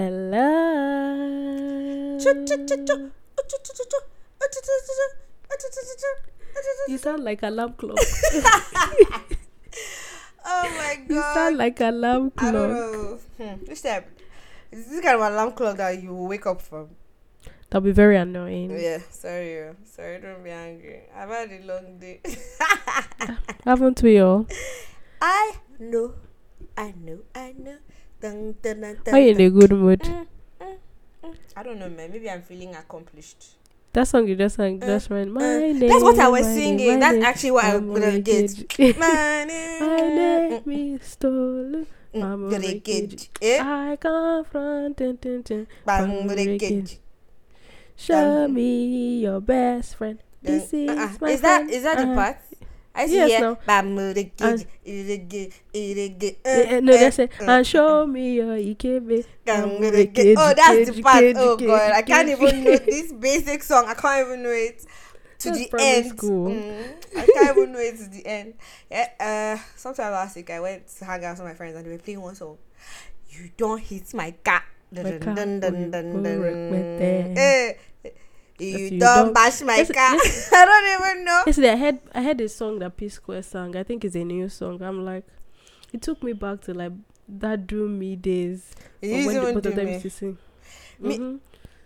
Hello. You sound like alarm clock. Oh my god. You sound like alarm I don't clock. know. Hmm. Which? Is this kind of alarm clock that you wake up from? That'll be very annoying. Yeah, sorry. oh. Sorry, don't be angry. I've had a long day. Haven't we all? I know. I know. I know. Dun, dun, dun, you in a good mood? Mm, mm, mm. I don't know, man. Maybe I'm feeling accomplished. That song you just sang, Uh, went. My Uh, name. that's what I was my name, singing. That's actually what I'm gonna get. My My name is Tolu. Mama Gonna Rekeji. get. Eh? I come from dun, dun, dun. Mama gonna Rekeji. get. Show me your best friend. This is Uh-uh. my Is that is that the Uh-huh. part? Yes, no. Gonna. And- It'll get. It'll get. No, that's it. And show me your Ikebe. I'm Mama gonna get. Rekeji, Oh, that's the part. Oh god, I can't even know this basic song. I can't even know it to That's the end. Mm, I can't even know it to the end. Yeah, uh, sometime last week I went to hang out with my friends and they were playing one song. You don't hit my. Dun, My dun, dun, dun, dun, dun. Eh, You you don't bash my Yes, car. yes. I don't even know. Yesterday I heard I heard a song that P Square sang. I think it's a new song. I'm like, it took me back to like that do me days. You when the both of them me. used to sing. Me- Mhm.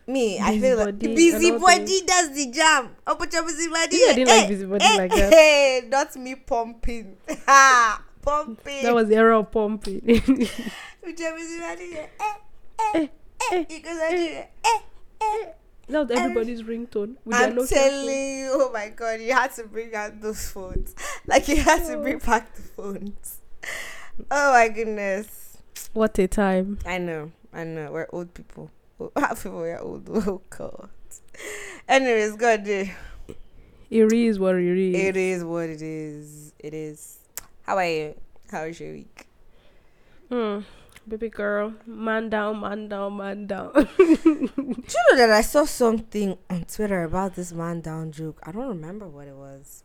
Me, I feel like body busy and all body. That's the jam. Oh, put your busy body. You I didn't eh, like busybody eh, like that. Hey, not me pumping. Ha, pumping. That was the era of pumping. Put your busy body. Eh, eh, Eh, eh. eh, You go do it. Eh, eh. That was everybody's ringtone. With I'm phone. telling you, oh my god, you had to bring out those phones. Like you had to Oh. bring back the phones. Oh my goodness. What a time. I know, I know. We're old people. Oh, Half people we're old. Oh god. Anyways, God, eh, It is what it is. it is what it is. It is. How are you? How was your week? Hmm. Baby girl, man down, man down, man down. Do you know that I saw something on Twitter about this man down joke? I don't remember what it was.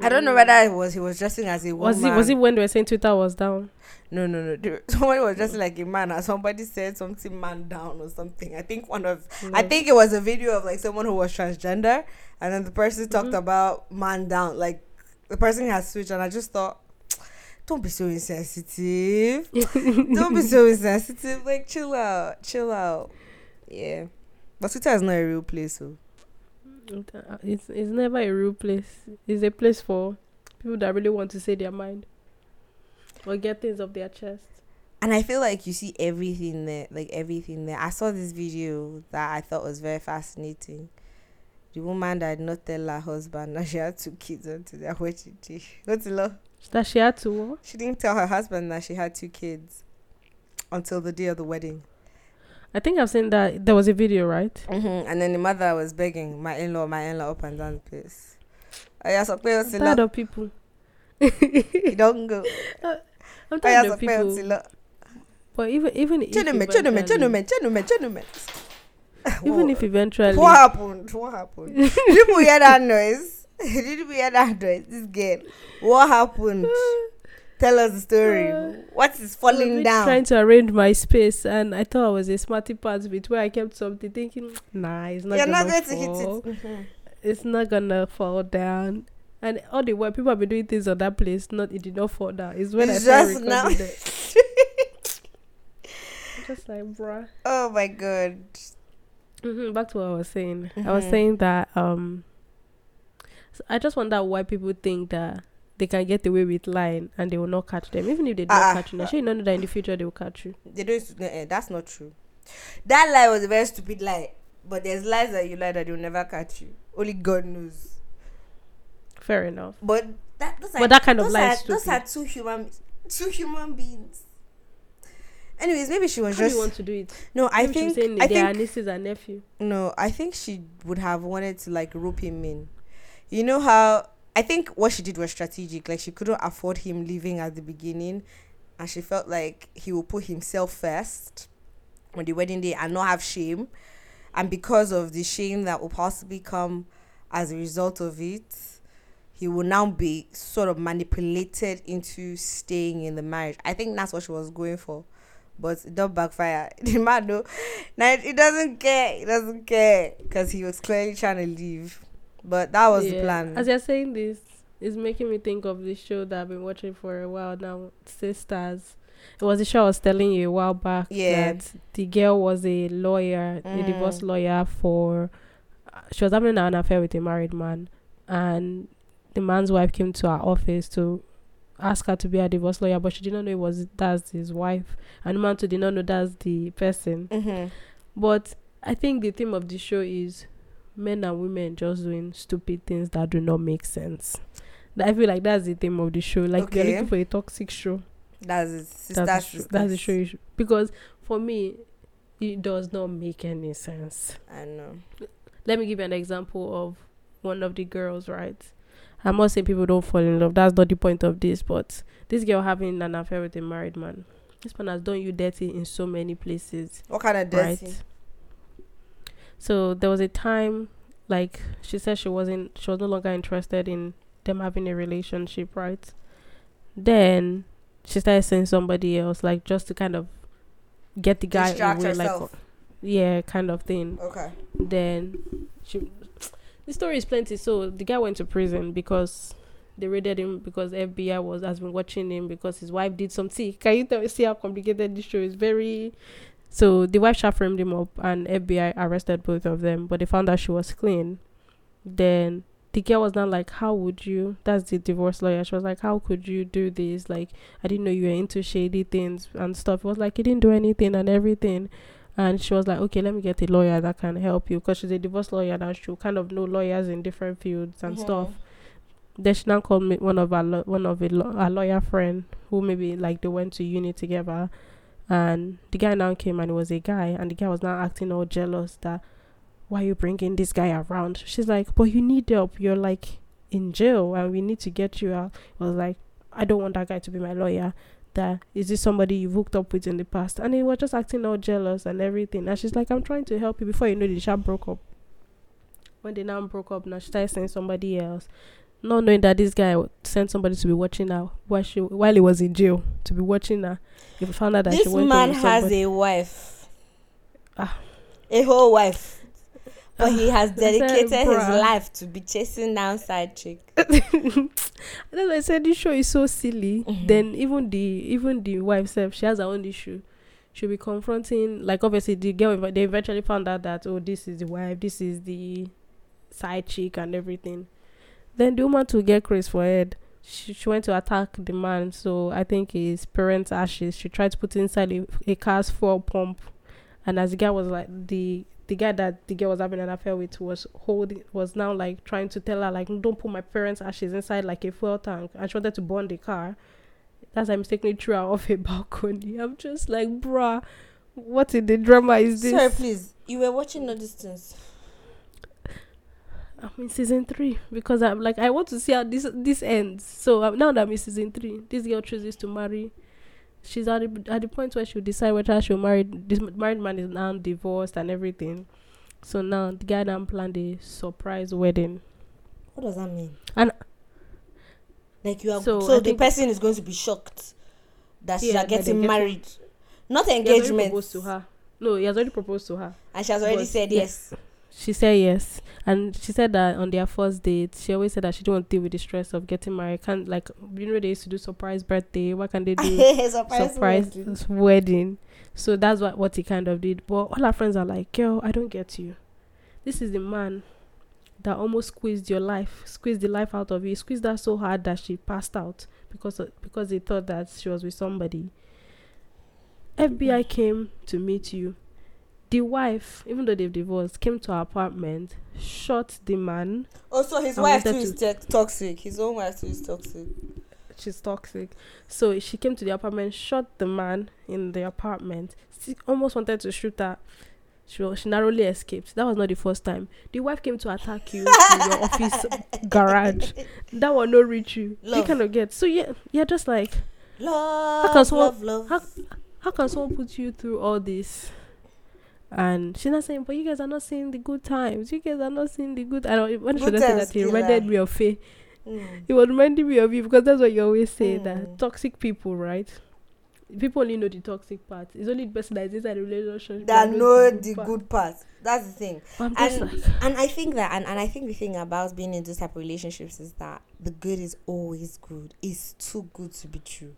I don't know whether it was he was dressing as a woman. was it was it when they were saying Twitter was down? No, no, no. Somebody was dressing like a man, and somebody said something man down or something. I think one of, I think it was a video of like someone who was transgender, and then the person talked Mhm. about man down. Like the person has switched, and I just thought, don't be so insensitive. don't be so insensitive. Like chill out, chill out. Yeah, but Twitter is not a real place, so It's it's never a real place. It's a place for people that really want to say their mind or get things off their chest. And I feel like you see everything there, like everything there. I saw this video that I thought was very fascinating. The woman that did not tell her husband that she had two kids until their wedding day. What's the law? That she had to what? She didn't tell her husband that she had two kids until the day of the wedding. I think I've seen that there was a video, right? Mm-hmm. And then the mother was begging my in law, my in law up and down the place. I asked her, I'm tired of people. you don't go. I'm I tired of people. But even even if gentlemen, gentlemen, eventually- gentlemen, gentlemen, gentlemen. even if eventually What happened? What happened? You hear that noise? Did you hear that noise? This girl. What happened? Tell us the story. What is I falling really down? trying to arrange my space, and I thought I was a smarty pants bit where I kept something, thinking, "Nah, it's not You're gonna not going to hit fall. it. Mhm. It's not gonna fall down." And all the while, people have been doing things on that place. Not it did not fall down. It's when It's I just now. Just like, bruh. Oh my god. hmm Back to what I was saying. I was Mhm. saying that um, so I just wonder why people think that they can get away with lying and they will not catch them, even if they don't Ah, catch you. Now, sure you know that in the future they will catch you. They don't. eh, that's not true. That lie was a very stupid lie. But there's lies that you lie that will never catch you. Only God knows. Fair enough. But that those are, But that kind of those lie are, those are two human two human beings. Anyways, maybe she was How do just you want to do it? no. I Maybe was think saying I they are nieces and nephew. no. I think she would have wanted to like rope him in. You know how I think what she did was strategic. Like she couldn't afford him leaving at the beginning, and she felt like he will put himself first on the wedding day and not have shame. And because of the shame that will possibly come as a result of it, he will now be sort of manipulated into staying in the marriage. I think that's what she was going for. but it don't backfire. The man no, now he doesn't care. He doesn't care because he was clearly trying to leave. But that was the plan. As you're saying this, it's making me think of this show that I've been watching for a while now, Sistas. It was the show I was telling you a while back Yeah. that the girl was a lawyer, a Mm. divorce lawyer for. She was having an affair with a married man, and the man's wife came to her office to ask her to be a divorce lawyer, but she did not know it was that's his wife, and the man too did not know that's the person. mm-hmm. But I think the theme of the show is men and women just doing stupid things that do not make sense. I feel like that's the theme of the show. Like you're looking for a toxic show. That's it. That's the, show, that's the show. Should, because for me, it does not make any sense. I know. Let me give you an example of one of the girls. Right, I'm not saying people don't fall in love. That's not the point of this. But this girl having an affair with a married man. This man has done you dirty in so many places. What kind of dirty? Right. So there was a time, like she said, she wasn't, she was no longer interested in them having a relationship, right? Then she started seeing somebody else, like just to kind of get the guy Distract away, herself. like yeah, kind of thing. Okay. Then she, the story is plenty. So the guy went to prison because they raided him because FBI was has been watching him because his wife did some. See, can you tell, see how complicated this show is? Very. So the wife shot framed him up, and FBI arrested both of them, but they found out she was clean. Then the girl was not like, "How would you?" That's the divorce lawyer. She was like, "How could you do this? Like, I didn't know you were into shady things and stuff." It was like he didn't do anything and everything. And she was like, okay, let me get a lawyer that can help you because she's a divorce lawyer now. She'll kind of know lawyers in different fields and stuff. Mhm. Then she now called me one of our lo- one of a, lo- a lawyer friend who maybe like they went to uni together, and the guy now came and it was a guy, and the guy was now acting all jealous that why you bringing this guy around? She's like, but you need help. You're like in jail, and we need to get you out. I was like, I don't want that guy to be my lawyer. That is this somebody you've hooked up with in the past? And he was just acting all jealous and everything. And she's like, I'm trying to help you. Before you know, the shop broke up. When they now broke up, now she started somebody else not knowing that this guy sent somebody to be watching her while she while he was in jail to be watching her. If he found out that she This man has a wife. Ah. A whole wife. But he has said, dedicated his life to be chasing down side chick. That's why I said this show is so silly. Mhm. Then even the even the wife herself, she has her own issue. She'll be confronting like obviously the girl they eventually found out that oh this is the wife, this is the side chick and everything. Then the woman to get Chris for head. She, she went to attack the man, so I think his parents' ashes. She tried to put inside a, a car's fuel pump, and as the guy was like the the guy that the girl was having an affair with was holding was now like trying to tell her like don't put my parents' ashes inside like a fuel tank. And she wanted to burn the car. That's why I mistakenly threw her off a balcony. I'm just like, bruh, what in the drama is this? Sorry, please. You were watching all these things. I'm in season three because I'm like I want to see how this this ends. So um, now that I'm in season three, this girl chooses to marry. She's at the, at the point where she'll decide whether she'll marry. This married man is now divorced and everything. So now the guy now planned a surprise wedding. What does that mean? And- like you are So, so, the person is going to be shocked that she Yeah, are that they're getting married. Not He has already proposed to her. No, he has already proposed to her. And she has already said yeah. yes. She said yes, and she said that on their first date, she always said that she didn't want to deal with the stress of getting married. Can't like you know they used to do surprise birthday. What can they do? surprise, surprise wedding. wedding. So that's what what he kind of did. But all our friends are like, "Girl, I don't get you. This is the man that almost squeezed your life, squeezed the life out of you. He squeezed that so hard that she passed out because of, because he thought that she was with somebody. FBI came to meet you. The wife, even though they've divorced, came to our apartment, shot the man. Oh, also, his wife too is to- toxic. His own wife too is toxic. she's toxic. So she came to the apartment, shot the man in the apartment. She almost wanted to shoot her. She, she narrowly escaped. That was not the first time. The wife came to attack you in your office garage. That one no reach you. You Love. kind of get so yeah. You're just like, Love, can someone- love, love. how- how can someone put you through all this? And she's not saying, but you guys are not seeing the good times. You guys are not seeing the good. I don't. When she Good said times that, he reminded me of Fae. Mm. It was reminding me of you because that's what you always say Mm. that toxic people, right? people only know the toxic part. It's only the person that is inside the relationship that know good the part. good part. That's the thing. But I'm just And like, and I think that and, and I think the thing about being in those type of relationships is that the good is always good. It's too good to be true.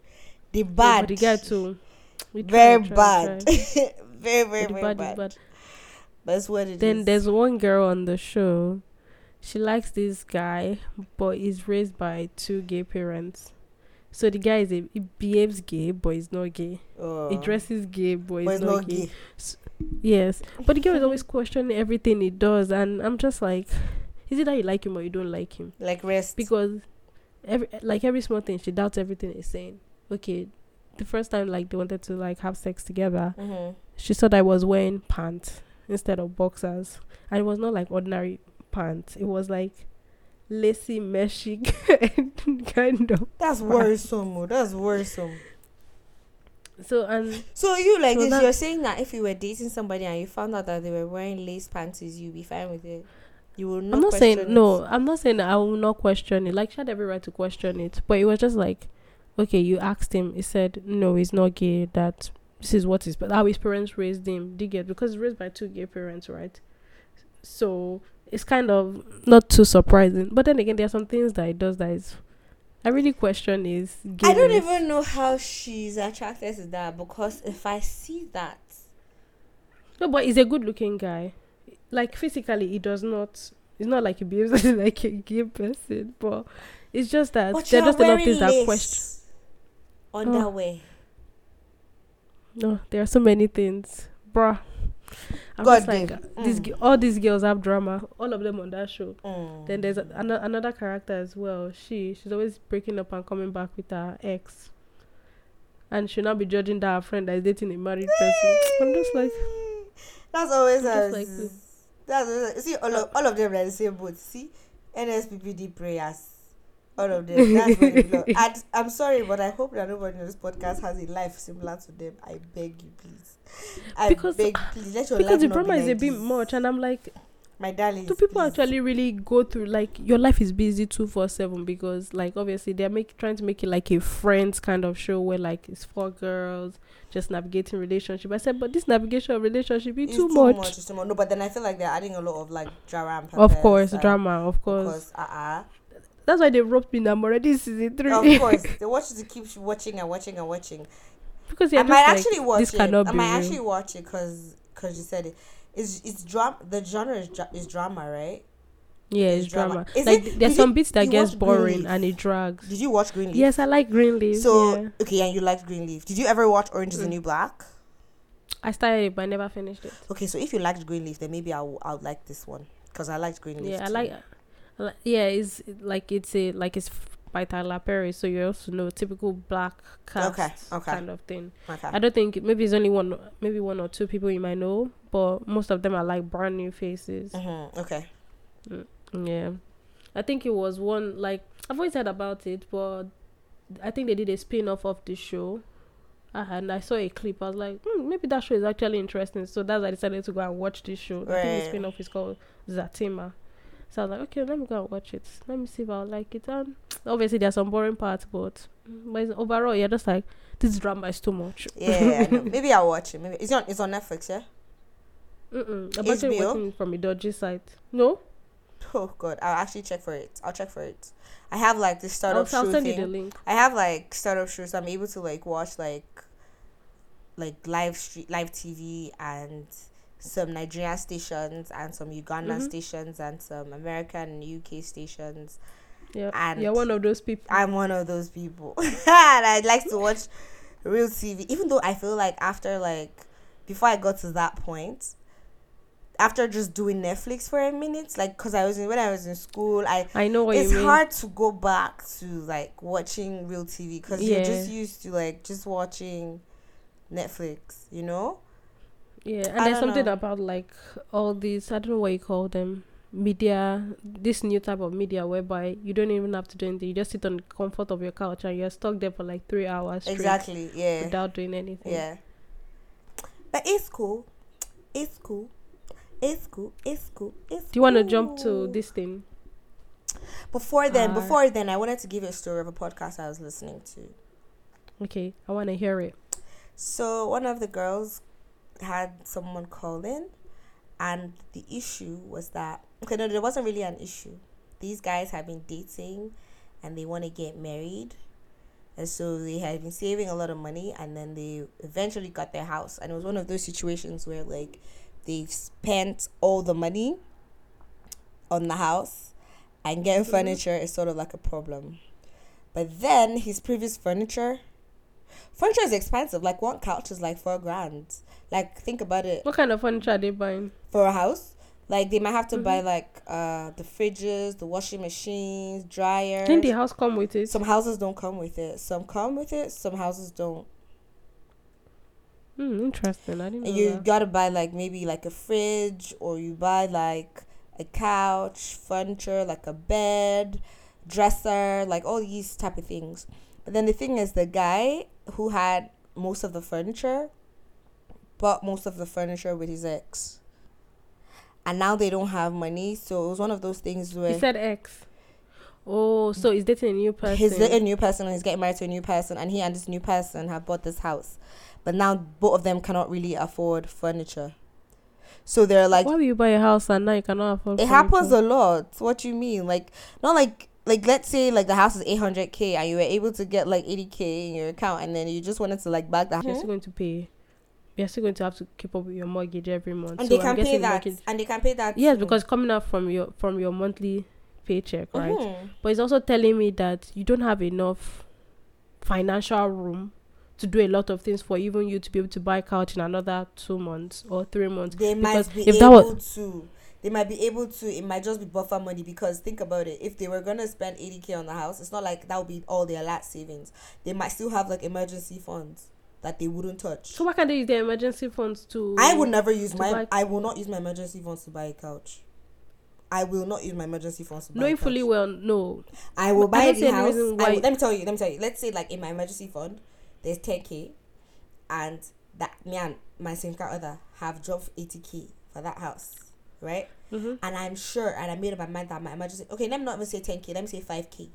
The bad but the guy too. very try, bad. try. very, very, But very bad bad. is bad. That's what it is. Then there's one girl on the show. She likes this guy, but he's raised by two gay parents. So the guy is a he behaves gay, but he's not gay. oh. He dresses gay, but he's but it's not, not gay. gay. Yes, but the girl is always questioning everything he does, and I'm just like, is it that you like him or you don't like him? Like rest. Because every like every small thing, she doubts everything he's saying. Okay, the first time like they wanted to like have sex together, mm-hmm. She saw that I was wearing pants instead of boxers, and it was not like ordinary pants. It was like lacy, meshy kind of. That's worrisome. oh, That's worrisome. So and So you like so this, you're saying that if you were dating somebody and you found out that they were wearing lace panties, you'd be fine with it. You will not. I'm not saying it. no. I'm not saying that I will not question it. Like she had every right to question it, but it was just like, okay, you asked him. He said no, he's not gay. That this is what his but how his parents raised him. Did you get because he's raised by two gay parents, right? So it's kind of not too surprising. But then again, there are some things that he does that is. I really question is. I don't even know how she's attracted to that because if I see that, No, but he's a good-looking guy. Like physically, he does not. It's not like he behaves like a gay person, but it's just that but there are just a lot of things that question. underwear. No, there are so many things, bruh. I'm God just like uh, these Mm. all these girls have drama, all of them on that show. Mm. Then there's a, ano- another character as well. She she's always breaking up and coming back with her ex, and she'll not be judging that her friend that is dating a married person. I'm just like, that's always us. just like that's always, see all of all of them are the same boat. See, NSPPD prayers. All of them. That's what. And I'm sorry, but I hope that nobody on this podcast has a life similar to them. I beg you, please. I Because- beg, please let your because life the drama is a bit this. much, and I'm like, My darling. do people actually really go through like your life is busy two four seven because like obviously they're make trying to make it like a friends kind of show where like it's four girls just navigating relationship. I said, but this navigation of relationship is It's too, much. It's too much. No, but then I feel like they're adding a lot of like drama Of course, drama. Of course, Because uh uh that's why they roped me. I'm already in season three. of course they want you to keep watching and watching and watching. because you're I might like, actually watch this it. cannot I might real. actually watch it because because you said it. It's it's drama. The genre is, dra- is drama, right? yeah, it's it's drama. drama. Is like it- there's some you- bits that gets boring Greenleaf? and it drags. Did you watch Greenleaf? Yes, I like Greenleaf. So yeah. okay, and you liked Greenleaf. Did you ever watch Orange Is the Mm. New Black? I started it, but I never finished it. Okay, so if you liked Greenleaf, then maybe I'll I'll like this one because I liked Greenleaf. Yeah, too. I like. Yeah, it's like it's a like it's by Tyler Perry, so you also know typical black cast Okay, okay. kind of thing. Okay. I don't think maybe it's only one, maybe one or two people you might know, but most of them are like brand new faces. Mm-hmm. Okay. Yeah, I think it was one like I've always heard about it, but I think they did a spin off of the show. Uh, and I saw a clip. I was like, hmm, maybe that show is actually interesting. So that's why I decided to go and watch this show. I think the spin off is called Zatima. So I was like, okay, let me go and watch it. Let me see if I like it. And obviously, there's some boring parts, but but overall, you're just like, this drama is too much. Yeah, I maybe I'll watch it. Maybe it's on it's on Netflix. Yeah. Mm-mm. I'm actually watching it from a dodgy site. No, Oh God, I'll actually check for it. I'll check for it. I have like this I'll, startup I'll show send you thing. the link. I have like startup shows. So I'm able to like watch like like live street live TV and some Nigerian stations and some Ugandan Mhm. stations and some American and UK stations. Yeah, and- you're one of those people. I'm one of those people. and I like to watch real TV. Even though I feel like after like before I got to that point, after just doing Netflix for a minute, like because I was in when I was in school, I I know it's hard to go back to like watching real TV because you're just used to like just watching Netflix, you know? Yeah, and I there's something know. about like all these I don't know what you call them media this new type of media whereby you don't even have to do anything you just sit on the comfort of your couch and you're stuck there for like three hours Exactly. Yeah. without doing anything Yeah. But it's cool. It's cool. It's cool. It's cool. It's cool. do you want to jump to this thing Before then, Uh, before then, I wanted to give you a story of a podcast I was listening to. okay i want to hear it So one of the girls had someone call in, and the issue was that okay, no, there wasn't really an issue. These guys have been dating, and they want to get married, and so they had been saving a lot of money, and then they eventually got their house, and it was one of those situations where like they spent all the money on the house, and getting Mhm. furniture is sort of like a problem. But then his previous furniture, furniture is expensive. Like one couch is like four grand. Like think about it What kind of furniture are they buying? for a house. Like they might have to buy Mhm. like uh the fridges, the washing machines, dryers. Didn't the house come with it? Some houses don't come with it. Some come with it. Some houses don't. Hmm, interesting. I didn't know And you that. gotta buy like maybe like a fridge or you buy like a couch, furniture, like a bed, dresser, like all these type of things. But then the thing is the guy who had most of the furniture bought most of the furniture with his ex. And now they don't have money, so it was one of those things where He said ex. Oh, so he's dating a new person. he's dating a new person and he's getting married to a new person and he and this new person have bought this house. But now both of them cannot really afford furniture. So they're like Why will you buy a house and now you cannot afford? it happens a lot. What do you mean? Like not like like let's say like the house is eight hundred K and you were able to get like eighty K in your account and then you just wanted to like back the You're house. still going to pay. You're still going to have to keep up with your mortgage every month. And so they I'm can pay that mortgage- and they can pay that Yes, too. because coming out from your from your monthly paycheck, right? Mhm. But it's also telling me that you don't have enough financial room to do a lot of things for even you to be able to buy couch in another two months or three months. they Because might be if that able was- to they might be able to it might just be buffer money because think about it if they were gonna spend 80k on the house it's not like that would be all their last savings they might still have like emergency funds that they wouldn't touch So why can't they use their emergency funds to? i would never use my buy- i will not use my emergency funds to buy a couch i will not use my emergency funds to buy knowing a couch. fully well, no. I will buy don't the house. I why- will, let me tell you. Let me tell you. Let's say like in my emergency fund, there's 10k, and that me and my significant other have dropped 80k for that house, right? hmm And I'm sure, and I made up my mind that my emergency. Okay, let me not even say 10k. Let me say 5k.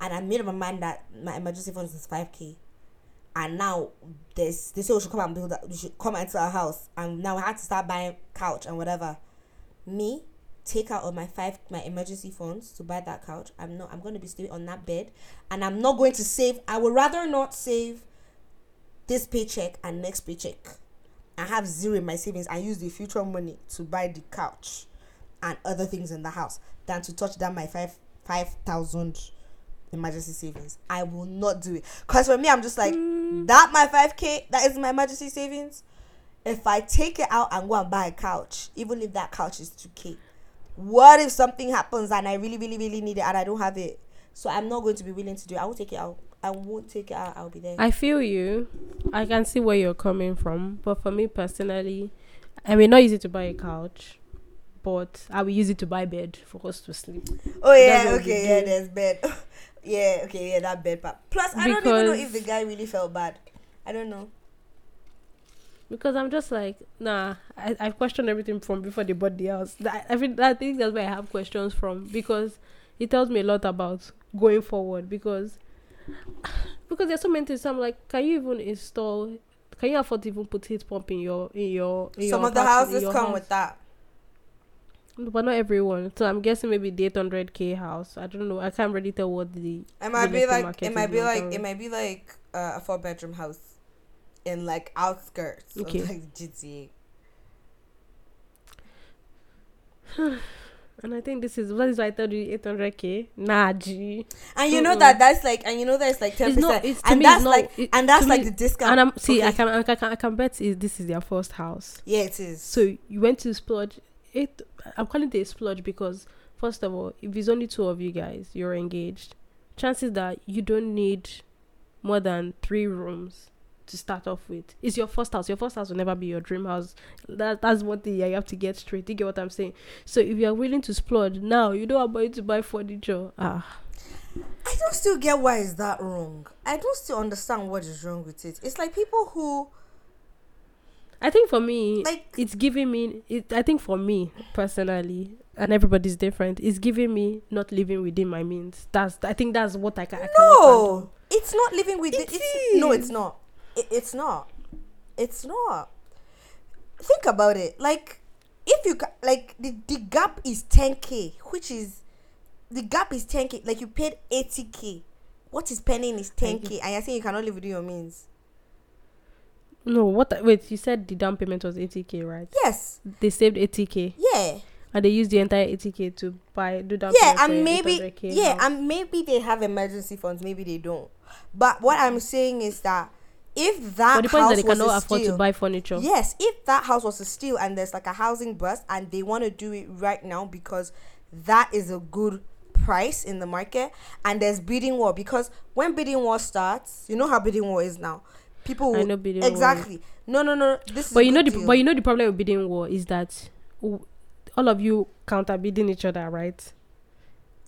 And I made up my mind that my emergency funds is 5k. And now this they say we should come and build that. We should come into our house, and now I had to start buying couch and whatever. Me take out of my five my emergency funds to buy that couch. I'm not. I'm going to be staying on that bed, and I'm not going to save. I would rather not save this paycheck and next paycheck. I have zero in my savings. I use the future money to buy the couch and other things in the house than to touch down my five five thousand emergency savings. I will not do it. Cause for me, I'm just like Mm. that. My five k that is my emergency savings. If I take it out and go and buy a couch, even if that couch is two k, what if something happens and I really, really, really need it and I don't have it? So I'm not going to be willing to do it. I will take it out. I won't take it out. I'll be there. I feel you. I can see where you're coming from, but for me personally, I may not use it to buy a couch, but I will use it to buy bed for us to sleep. Oh yeah, That's what we okay, yeah, there's bed. yeah, okay, yeah, that bed part. Plus, I don't even know if the guy really felt bad. I don't know. Because I'm just like, nah, I, I've questioned everything from before they bought the house. That, I, think, I think that's where I have questions from because it tells me a lot about going forward. Because because there's so many things. I'm like, can you even install? Can you afford to even put heat pump in your in your in Some your of the houses come house? with that. But not everyone. So I'm guessing maybe the 800k house. I don't know. I can't really tell what the It might be like it might be like it might be like uh, a four bedroom house in like outskirts Okay. of like GTA. and I think this is that is why I told you 800k. Nah, G. And you know Mm-mm. that that's like and you know that's like ten It's not. It's And that's it's not, like it- and that's to like the discount. And I'm see. I Okay. can I can I can bet is this is their first house. yeah, it is. So you went to splurge. It. I'm calling it a splurge because first of all, if it's only two of you guys, you're engaged. Chances that you don't need more than three rooms to start off with. It's your first house. Your first house will never be your dream house. That that's one thing you have to get straight. You get what I'm saying? So if you're willing to splurge now, you I'm going to buy furniture. Ah, I don't still get why is that wrong. I don't still understand what is wrong with it. It's like people who I think for me, like it's giving me it i think for me personally and everybody's different it's giving me not living within my means that's i think that's what i can I no, it's not living within. It it. It's, no, it's not. It, it's not. It's not. Think about it. Like, if you ca- like the the gap is ten k, which is the gap is ten k. Like you paid eighty k. What is pending is ten k, and you're saying you cannot live within your means. No, what? Wait, you said the down payment was 80k, right? Yes. They saved 80k Yeah. and they used the entire 80k to buy do down yeah payment and maybe 800K yeah house. and maybe they have emergency funds maybe they don't but what i'm saying is that if that But the point is that they cannot afford steal, to buy furniture. yes if that house was a steal and there's like a housing bust and they want to do it right now because that is a good price in the market and there's bidding war because when bidding war starts you know how bidding war is now people I know bidding war. exactly no no no this is But you know the deal. but you know the problem with bidding war is that all of you counter bidding each other, right?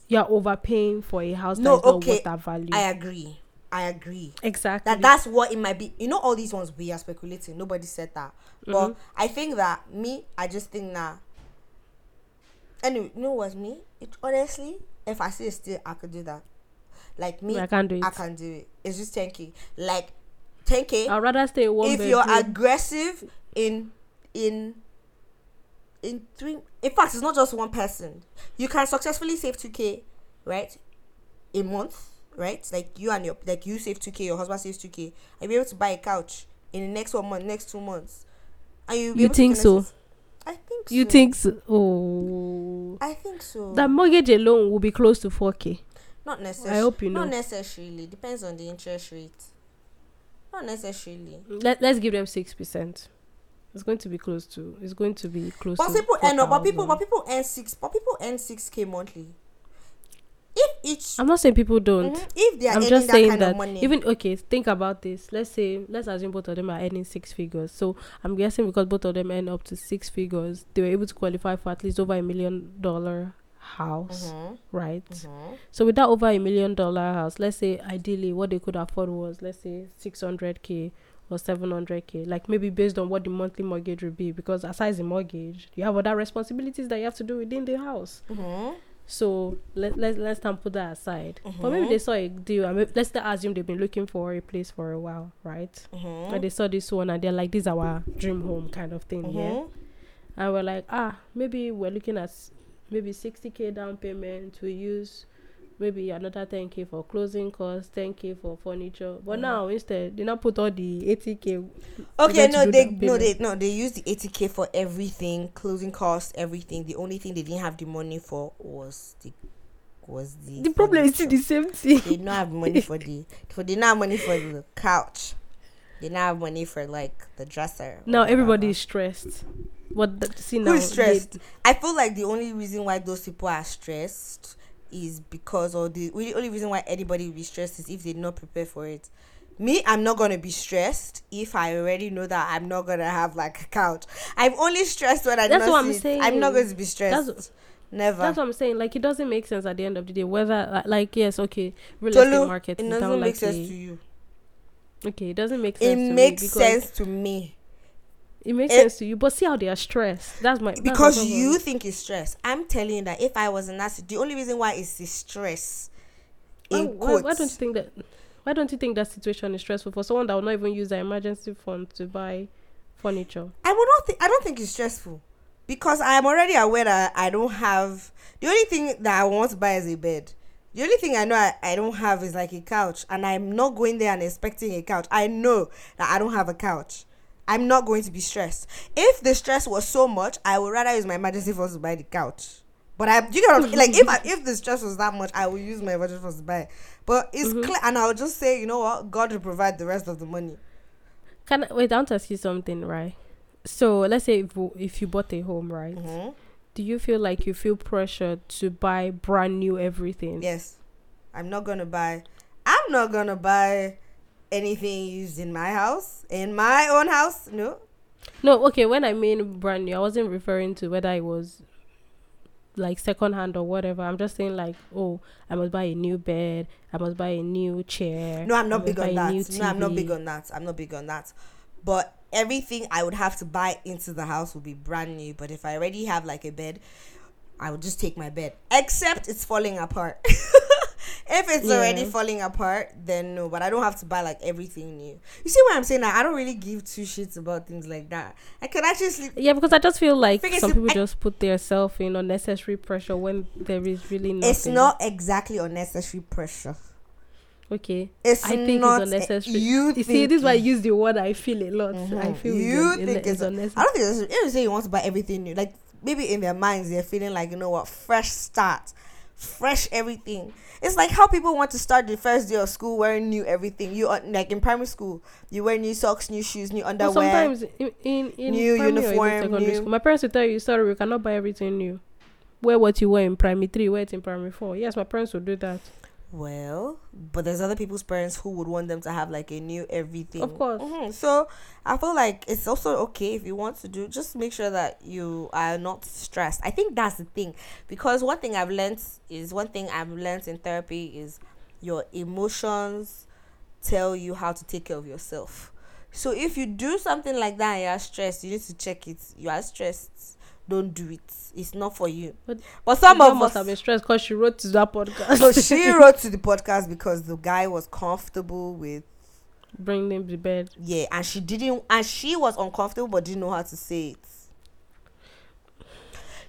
You're overpaying for a house No, that is not okay, worth that value. i agree i agree exactly. that that's what it might be you know all these ones we are speculating nobody said that but Mhm. i think that me i just think that anyway you know what's me it honestly if i see a steal i could do that like me I can't do it. i can do it it's just 10k like 10k I'd rather stay one if you're aggressive in in in three in fact it's not just one person you can successfully save 2k right a month right like you and your like you save 2k your husband saves 2k and be able to buy a couch in the next one month next two months and you You think so? i think you so. think so? Oh, i think so that mortgage alone will be close to 4k. not necessarily I hope you know. not necessarily depends on the interest rate not necessarily Let, let's give them six percent. It's going to be close to. It's going to be close. But to people end up, but people, but people earn six, but people earn six k monthly. If each, I'm not saying people don't. Mhm, if they are I'm earning just that saying kind that of money, even okay, think about this. Let's say let's assume both of them are earning six figures. So I'm guessing because both of them earn up to six figures, they were able to qualify for at least over a million dollar house, Mhm, right? mhm. So with that over a million dollar house, let's say ideally what they could afford was let's say six hundred k or seven hundred k, like maybe based on what the monthly mortgage would be. Because aside the mortgage, you have other responsibilities that you have to do within the house. Mhm. So let let let's not put that aside. But maybe Mhm. they saw a deal. and maybe, let's assume they've been looking for a place for a while, right? Mhm. And they saw this one and they're like, "This is our dream home kind of thing." Yeah. Mhm. And we're like, ah, maybe we're looking at maybe sixty k down payment. We use maybe another ten k for closing costs, ten k for furniture. But Mhm. now instead, they now put all the eighty k. Okay, no, they no, they no, they use the eighty k for everything, closing costs, everything. The only thing they didn't have the money for was the was the. The problem is still the same thing. They did not have money for the for they not have money for the couch. They not have money for like the dresser. Now everybody is stressed. What the, see now? Who is they- stressed? I feel like the only reason why those people are stressed is because, or the only reason why anybody will be stressed is if they not prepare for it. Me, I'm not gonna be stressed if I already know that I'm not gonna have like a couch. I'm only stressed when I That's what I'm it. I'm not going to be stressed. That's- Never. That's what I'm saying. Like it doesn't make sense at the end of the day. Whether like, yes, okay, real Tolu, estate market it doesn't down make like sense a- to you. Okay, it doesn't make It sense. to makes me sense to me It makes it- sense to you, but see how they are stressed. That's my that's my because problem. you think it's stress. I'm telling you that if I was in that, the only reason why is the stress. Why, In why, why quotes. don't you think that? Why don't you think that situation is stressful for someone that will not even use their emergency fund to buy furniture? I would not think I don't think it's stressful because I am already aware that I don't have the only thing that I want to buy is a bed. The only thing I know I, I don't have is like a couch, and I'm not going there and expecting a couch. I know that I don't have a couch. I'm not going to be stressed. If the stress was so much, I would rather use my emergency funds to buy the couch. But I, you know, like if I, if the stress was that much, I would use my emergency funds to buy. it. But it's Mhm. clear, and I'll just say, you know what, God will provide the rest of the money. Can I, wait? I want to ask you something, right? So let's say if, if you bought a home, right? hmm Do you feel like you feel pressure to buy brand new everything? Yes. I'm not gonna buy I'm not gonna buy anything used in my house. In my own house. No. No, okay. When I mean brand new, I wasn't referring to whether it was like second hand or whatever. I'm just saying like, oh, I must buy a new bed. I must buy a new chair. No, I'm not big on that. No, I'm not big on that. I'm not big on that. But everything I would have to buy into the house would be brand new. But if I already have like a bed, I would just take my bed. Except it's falling apart. if it's Yeah. already falling apart, then no. But I don't have to buy like everything new. You see what I'm saying? Now I don't really give two shits about things like that. I can actually sleep. Yeah, because I just feel like some people I- just put their self in unnecessary pressure when there is really nothing. It's not exactly unnecessary pressure. okay. It's I think it's unnecessary. You, You see, this is why I use the word I feel a lot. I Mhm. feel You think it's, it's- I don't think it's, if you say you want to buy everything new, like maybe in their minds they're feeling like you know what, fresh start, fresh everything. It's like how people want to start the first day of school wearing new everything. You uh, like in primary school, you wear new socks, new shoes, new underwear. sometimes in in, in new primary or even uniform, new- school, my parents will tell you, sorry, we cannot buy everything new. Wear what you wear in primary three, wear it in primary four. Yes, my parents will do that. Well, but there's other people's parents who would want them to have like a new everything. Of course. Mhm. So I feel like it's also okay if you want to do. Just make sure that you are not stressed. I think that's the thing because one thing I've learned is one thing I've learned in therapy is your emotions tell you how to take care of yourself. So if you do something like that and you're stressed, you need to check it. You are stressed. Don't do it. It's not for you. But But some of must us have been stressed because she wrote to that podcast. so she wrote to the podcast because the guy was comfortable with bringing them to bed. yeah and she didn't and she was uncomfortable but didn't know how to say it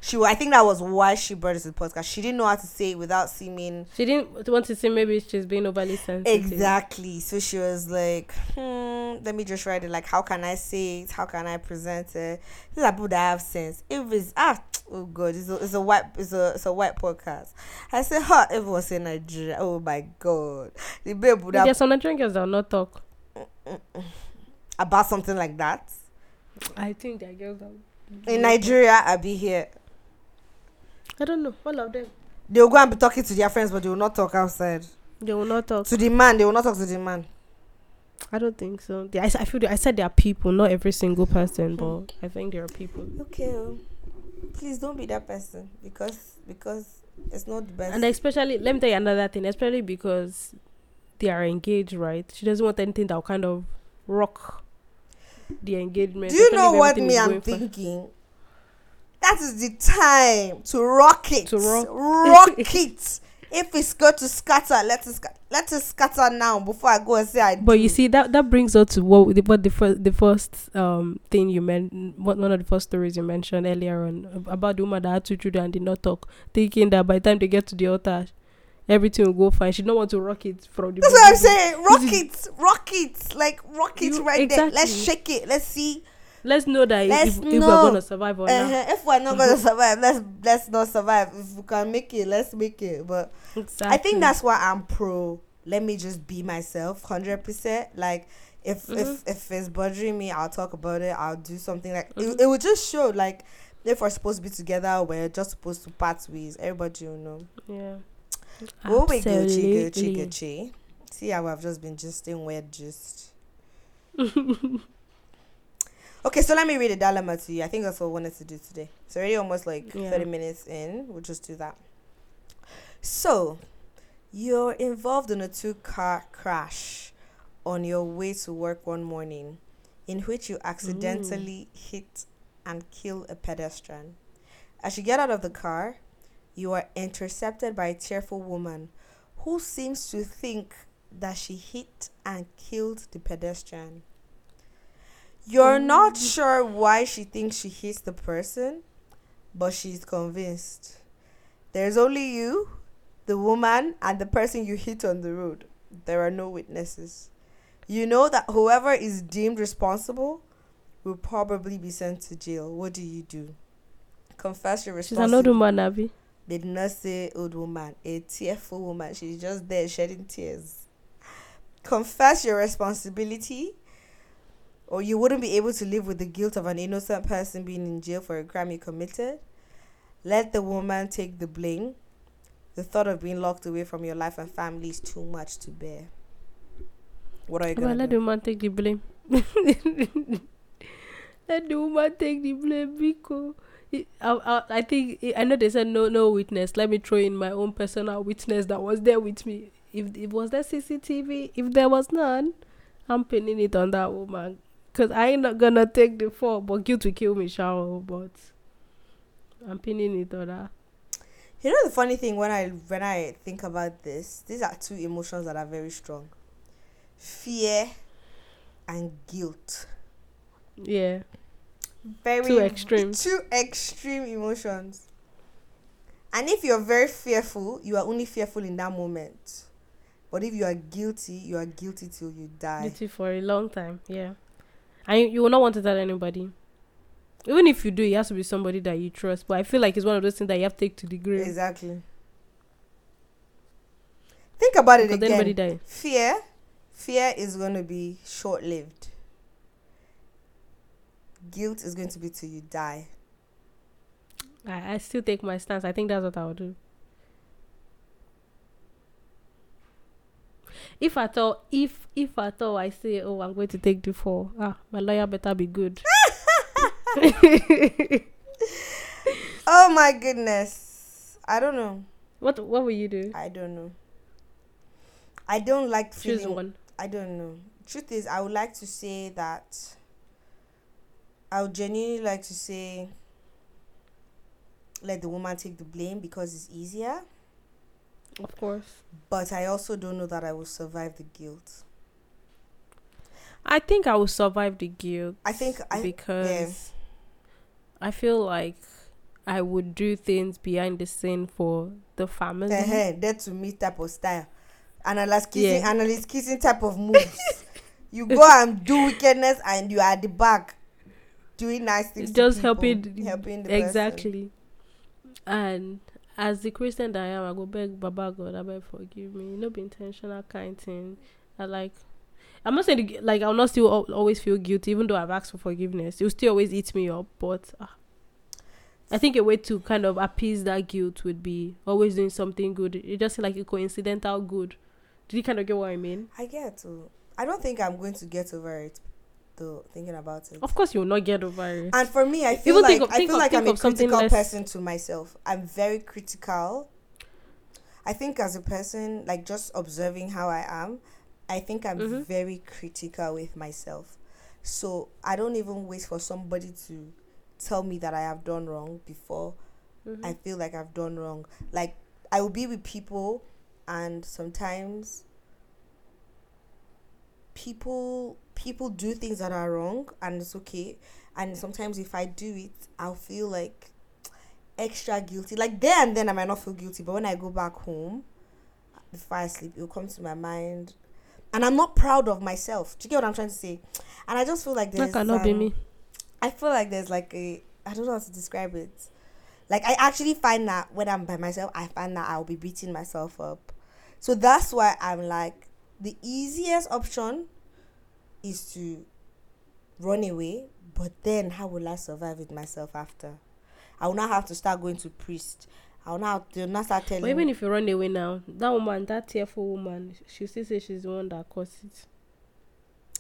she i think that was why she brought it to the podcast. She didn't know how to say it without seeming She didn't want to say maybe she's being overly sensitive. exactly. So she was like hmm let me just write it. Like how can i say it? How can i present it? These are people that have sense. If it's ah oh god it's a, it's a white it's a it's a white podcast. I said huh if it was in nigeria oh my god. The babe would have There's some Nigerian girls that will not talk. about something like that? I think there are girls that. in nigeria i'll be here I don't know. All of them. they will go and be talking to their friends but they will not talk outside They will not talk. to the man they will not talk to the man I don't think so. They, I, I feel. that- I said there are people, not every single person, but I think there are people. okay oh. please don't be that person because because it's not the best And especially, let me tell you another thing. Especially because they are engaged, right? She doesn't want anything that will kind of rock the engagement. do you know what me i'm thinking that is the time to rock it To rock- rock it if it's going to scatter let sca- let it scatter now before i go and say i But do. you see that that brings us to what the, what the first the first um thing you meant what one of the first stories you mentioned earlier on ab- about the woman that had two children and did not talk, thinking that by the time they get to the altar, everything will go fine. She don't want to rock it from the. that's what i'm saying rock it rock it like rock it You- right there let's exactly. shake it let's see Let's know that Let's if, if we're gonna survive or not. Uh-huh. If we're not gonna survive, let's let's not survive. If we can make it, let's make it. But Exactly. I think that's why I'm pro. Let me just be myself, hundred percent. Like if if Mhm. if it's bothering me, I'll talk about it. I'll do something like Mhm. it. It would just show like if we're supposed to be together, we're just supposed to part ways. Everybody will know. yeah. Oh we Gucci Gucci. Gucci. See how I've just been gisting weird gist. Okay, so let me read a dilemma to you. I think that's what I wanted to do today. It's already almost like Yeah. 30 minutes in. We'll just do that. So, you're involved in a two car crash on your way to work one morning in which you accidentally hit and kill a pedestrian. As you get out of the car, you are intercepted by a tearful woman who seems to think that she hit and killed the pedestrian. You're oh. not sure why she thinks she hit the person, but she's convinced. There's only you, the woman, and the person you hit on the road. There are no witnesses. You know that whoever is deemed responsible will probably be sent to jail. What do you do? Confess your responsibility. She's an old woman, Abby. They did not say old woman, a tearful woman. She's just there shedding tears. Confess your responsibility, or you wouldn't be able to live with the guilt of an innocent person being in jail for a crime you committed. Let the woman take the blame. The thought of being locked away from your life and family is too much to bear. What are you gonna let do? the woman take the blame. let the woman take the blame because I, I, I think I know they said no no witness. Let me throw in my own personal witness that was there with me. If it was there CCTV, if there was none, I'm pinning it on that woman. Cause I ain't not gonna take the fall, but guilt will kill me, shall oh, But I'm pinning it on her. You know the funny thing when I when I think about this, these are two emotions that are very strong. Fear and guilt. Yeah. Very Two extremes. Two extreme emotions. And if you're very fearful, you are only fearful in that moment. But if you are guilty, you are guilty till you die. Guilty for a long time. Yeah. And you, will not want to tell anybody. Even if you do, it has to be somebody that you trust. But I feel like it's one of those things that you have to take to the grave. Exactly. Think about it Because again. Fear, fear is going to be short lived. Guilt is going to be till you die. I, I still take my stance. I think that's what I would do. If at all, if if at all, I say, oh, I'm going to take the fall. Ah, my lawyer better be good. Oh my goodness. I don't know. what What will you do? I don't know. I don't like Choose feeling. one. I don't know. Truth is, I would like to say that. I would genuinely like to say. Let the woman take the blame because it's easier. Of course. But I also don't know that I will survive the guilt. I think I will survive the guilt. I think I because I feel like I would do things behind the scene for the family. uh there to me type of style. analyst kissing, Yeah. analyze kissing type of moves. you go and do wickedness, and you are at the back doing nice things. Just helping, helping the person. exactly. And as the Christian that I am, I go beg Baba God, I beg forgive me. No be intentional kind thing. I like. I'm not saying like I'll not still always feel guilty, even though I've asked for forgiveness. You'll still always eat me up, but ah, I think a way to kind of appease that guilt would be always doing something good. It just like a coincidental good. Did you kind of get what I mean? I get to. I don't think I'm going to get over it, though. Thinking about it. Of course, you will not get over it. And for me, I feel Even like of- I feel of, like I'm a critical less- person to myself. I'm very critical. I think as a person, like just observing how I am, I think I'm Mhm. very critical with myself. So I don't even wait for somebody to tell me that I have done wrong before Mhm. I feel like I've done wrong. Like I will be with people and sometimes people people do things that are wrong and it's okay. And sometimes if I do it, I'll feel like extra guilty. Like there and then I might not feel guilty, but when I go back home before I sleep, it'll come to my mind. And I'm not proud of myself. Do you get what I'm trying to say? And I just feel like there's that cannot be um, me. I feel like there's like a I don't know how to describe it. Like I actually find that when I'm by myself, I find that I'll be beating myself up. So that's why I'm like the easiest option is to run away, but then how will I survive with myself after? I will not have to start going to priest. I will not to not start telling But even if you run away now, that woman, that tearful woman, she still say she's the one that caused it.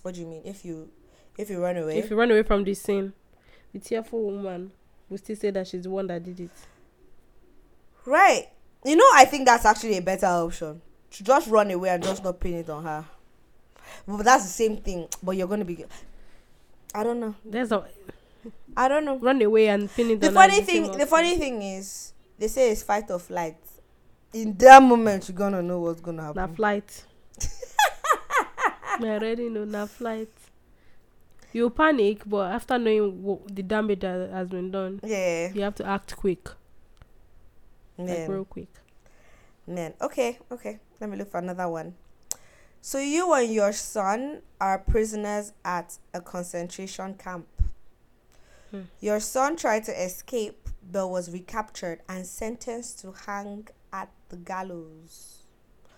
what do you mean? If you if you run away If you run away from the scene, the tearful woman will still say that she's the one that did it. Right. You know, I think that's actually a better option. To just run away and just not pin it on her. But that's the same thing. But you're gonna be. I don't know. There's a I don't know. run away and pin it The funny thing. The outfit. funny thing is, they say it's fight or flight. In that moment, you're gonna know what's gonna Na happen. flight. I already know na flight. You panic, but after knowing what the damage that has been done, Yeah. you have to act quick, like real quick. Man. Okay. Okay. Let me look for another one. So you and your son are prisoners at a concentration camp. Hmm. Your son tried to escape but was recaptured and sentenced to hang at the gallows.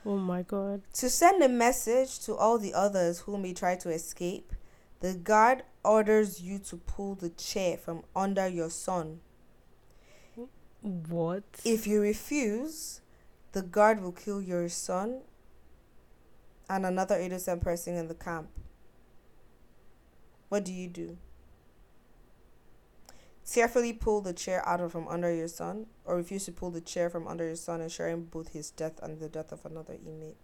Oh my god. To send a message to all the others who may try to escape, the guard orders you to pull the chair from under your son. What? If you refuse, the guard will kill your son and another innocent oh person in the camp. What do you do? Tearfully pull the chair out of from under your son, or refuse to pull the chair from under your son, ensuring both his death and the death of another inmate.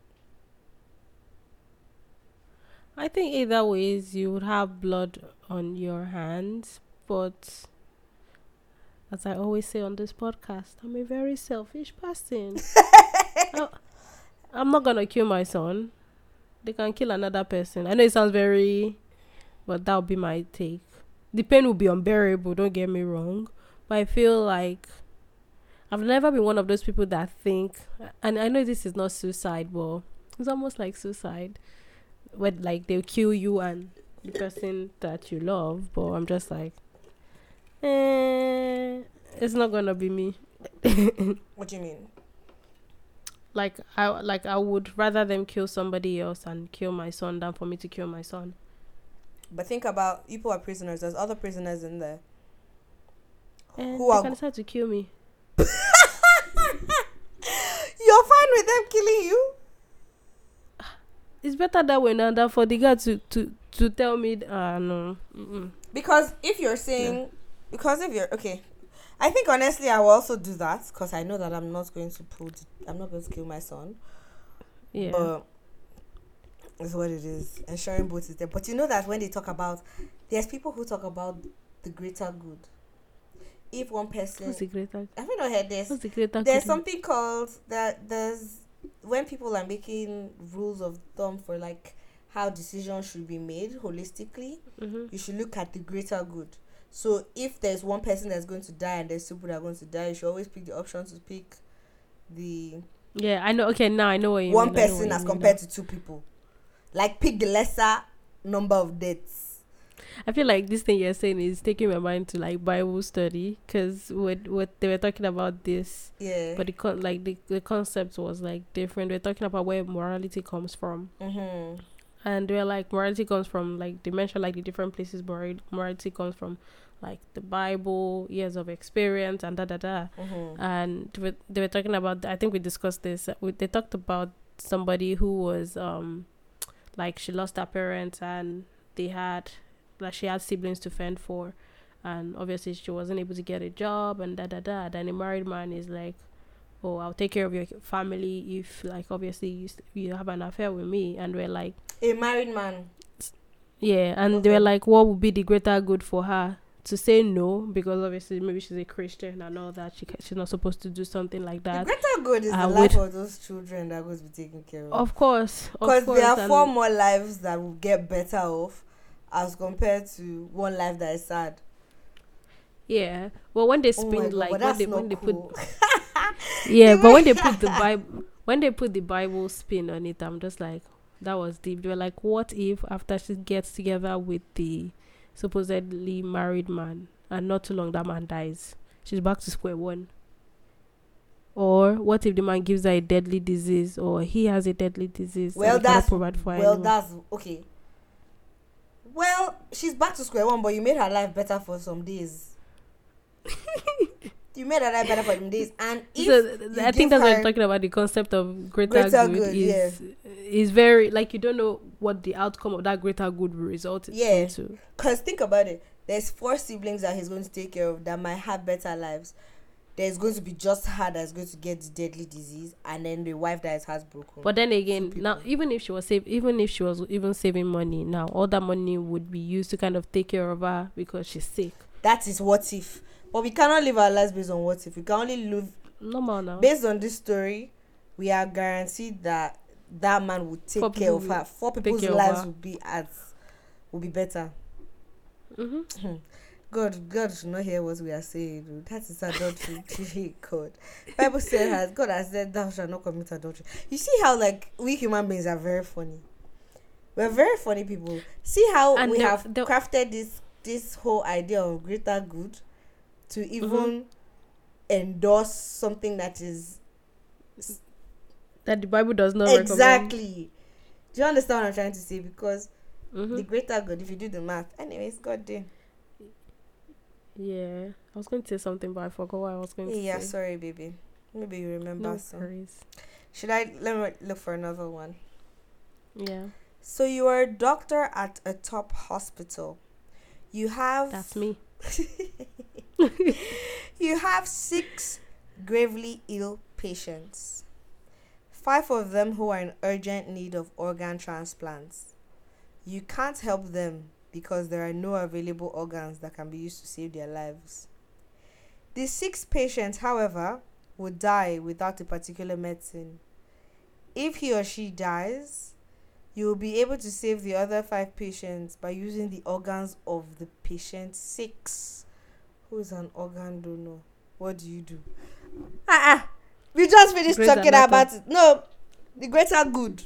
I think either ways you would have blood on your hands, but as I always say on this podcast, I'm a very selfish person. I, I'm not gonna kill my son. They can kill another person. I know it sounds very, but that would be my take. The pain will be unbearable. Don't get me wrong, but I feel like I've never been one of those people that think, and I know this is not suicide, but it's almost like suicide, where like they'll kill you and the person that you love. But I'm just like, eh, it's not gonna be me. What do you mean? Like I like I would rather them kill somebody else and kill my son than for me to kill my son. But think about people are prisoners. There's other prisoners in there. Eh, Who they are can decide to kill me. You're fine with them killing you? It's better that way now than for the guy to to to tell me. Ah no. Mm-mm. Because if you're saying, because if you're okay, I think honestly I will also do that because I know that I'm not going to put, I'm not going to kill my son. Yeah. But it's what it is. Ensuring both is there. But you know that when they talk about, there's people who talk about the greater good. If one person, What's the greater? have you not heard this? What's the greater? There's good? something called that. There's when people are making rules of thumb for like how decisions should be made holistically. Mhm. You should look at the greater good. So if there's one person that's going to die and there's two people that are going to die, you should always pick the option to pick the Yeah, I know. Okay, now I know what you one mean. Person as mean compared to two people. Like pick the lesser number of deaths. I feel like this thing you're saying is taking my mind to like Bible study because what what they were talking about this, Yeah. but the con- like the the concept was like different. We're talking about where morality comes from. mm-hmm. And they're like morality comes from like they mention like the different places mora- morality comes from like the bible years of experience and da da da. Mm-hmm. and they were, they were talking about i think we discussed this uh, we, they talked about somebody who was um like she lost her parents and they had like she had siblings to fend for. And obviously she wasn't able to get a job and da da da. Then a married man is like oh i'll take care of your family if like obviously you, you have an affair with me and we're like A married man. yeah, and they Okay. were like, what would be the greater good for her to say no? Because obviously, maybe she's a Christian and all that. She she's not supposed to do something like that The greater good is I the life would- of those children that goes to be taken care of. Of course, Because there are four more lives that will get better off as compared to one life that is sad. Yeah, well when they Oh God, like when they when they put yeah, but when they put the Bible when they put the Bible spin on it, I'm just like that was deep. They were like, what if after she gets together with the supposedly married man, and not too long that man dies, she's back to square one. Or what if the man gives her a deadly disease, or he has a deadly disease? Well, that's provide for well, anymore? that's okay. Well, she's back to square one, but you made her life better for some days. you made her life better for days, and if so th- th- you I think that's what I'm talking about. The concept of greater, greater good, good, is is very like you don't know what the outcome of that greater good will result Yeah. into. Because think about it. There's four siblings that he's going to take care of that might have better lives. There's going to be just her that's going to get the deadly disease, and then the wife that is heartbroken. But then again, now even if she was save, even if she was even saving money, now all that money would be used to kind of take care of her because she's sick. that is what if. But we cannot live our lives based on what if. We can only live Normal now. based on this story. We are guaranteed that that man will take Four care of her. Four people's lives will be as will be better. hmm God, God should not hear what we are saying. That is adultery. God, Bible said has God has said thou shalt not commit adultery. You see how like we human beings are very funny. We're very funny people. See how And we the- have the- crafted this this whole idea of greater good to even Mm-hmm. endorse something that is That the Bible does not recommend. exactly. Do you understand what I'm trying to say? Because Mhm. the greater good, if you do the math, anyways, God did. Yeah, I was going to say something, but I forgot what I was going to Yeah, say. Yeah, sorry, baby. Maybe you remember. No some. worries. Should I let me look for another one? Yeah, So you are a doctor at a top hospital. You have that's me. you have six gravely ill patients. Five of them who are in urgent need of organ transplants. You can't help them because there are no available organs that can be used to save their lives. The six patients, however, would die without a particular medicine. If he or she dies, you will be able to save the other five patients by using the organs of the patient six. Who is an organ donor? What do you do? Ah, uh-uh. we just finished Grey's talking Anatomy. about it. No, the greater good.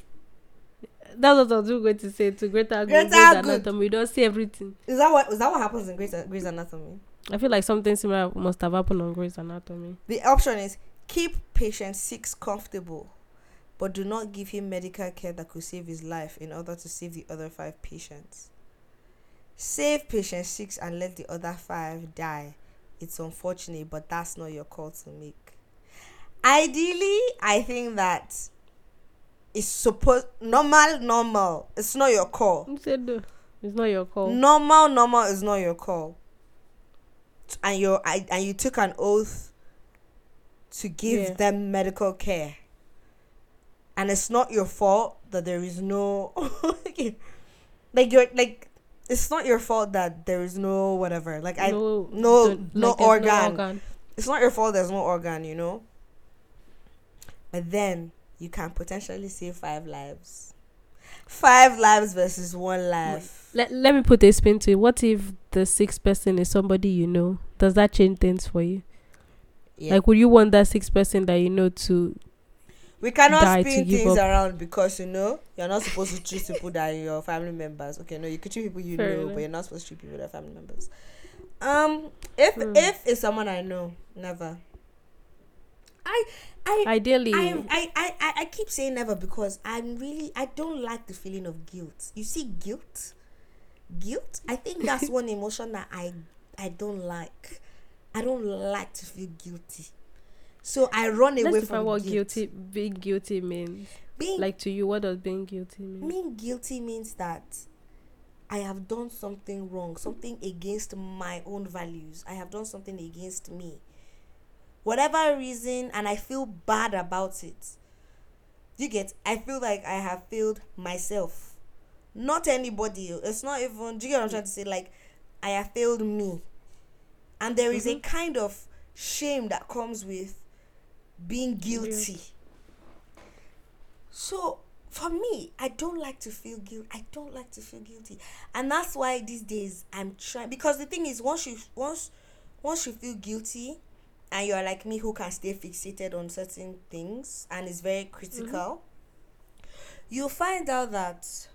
That's what I was going to say. To greater good, Greater Grey's good. Anatomy, we don't see everything. Is that what is that what happens in Grey's, Grey's Anatomy? I feel like something similar must have happened on Grey's Anatomy. The option is keep patient six comfortable, but do not give him medical care that could save his life in order to save the other five patients. Save patient six and let the other five die. It's unfortunate, but that's not your call to make. Ideally, I think that it's supposed normal, normal. It's not your call. You said no. It's not your call. Normal, normal is not your call. And you I and you took an oath to give Yeah. them medical care. And it's not your fault that there is no like you're like it's not your fault that there is no whatever. Like I no, no- don't- no organ. it's not your fault there's no organ, you know. But then you can potentially save five lives. Five lives versus one life. Let, let me put a spin to it. What if the sixth person is somebody you know? Does that change things for you? Yeah. Like, would you want that sixth person that you know to? We cannot spin things up. around because you know you're not supposed to treat people that are your family members. Okay, no, you could treat people you Fair know, enough. but you're not supposed to treat people that are family members. Um, if Hmm. if it's someone I know, never. I I Ideally, I, I, I, I, I keep saying never because I'm really I don't like the feeling of guilt. You see guilt? Guilt? I think that's one emotion that I I don't like. I don't like to feel guilty. So I run away let's from define what guilt. guilty, being guilty means. Being Like to you, what does being guilty mean? being guilty means that I have done something wrong, something against my own values. I have done something against me. Whatever reason, and I feel bad about it. You get? I feel like I have failed myself, not anybody. It's not even. Do you get what I'm trying to say? Like, I have failed me, and there is a Mhm. kind of shame that comes with being guilty. So for me, I don't like to feel guilty. I don't like to feel guilty, and that's why these days I'm trying. Because the thing is, once you once once you feel guilty, and you are like me, who can stay fixated on certain things and is very critical, mm-hmm. you'll find out that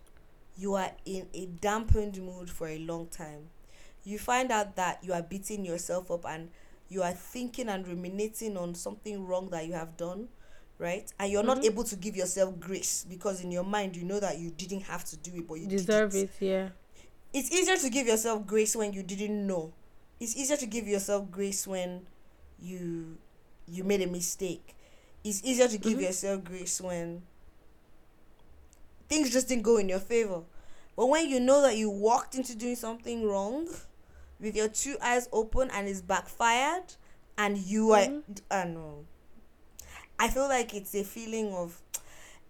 you are in a dampened mood for a long time. You find out that you are beating yourself up and you are thinking and ruminating on something wrong that you have done, right? And you're not Mhm. able to give yourself grace because in your mind you know that you didn't have to do it, but you Deserve it, yeah. It's easier to give yourself grace when you didn't know. It's easier to give yourself grace when you you made a mistake. It's easier to give Mhm. yourself grace when things just didn't go in your favor. But when you know that you walked into doing something wrong with your two eyes open and it's backfired and you are Mhm. I know. I feel like it's a feeling of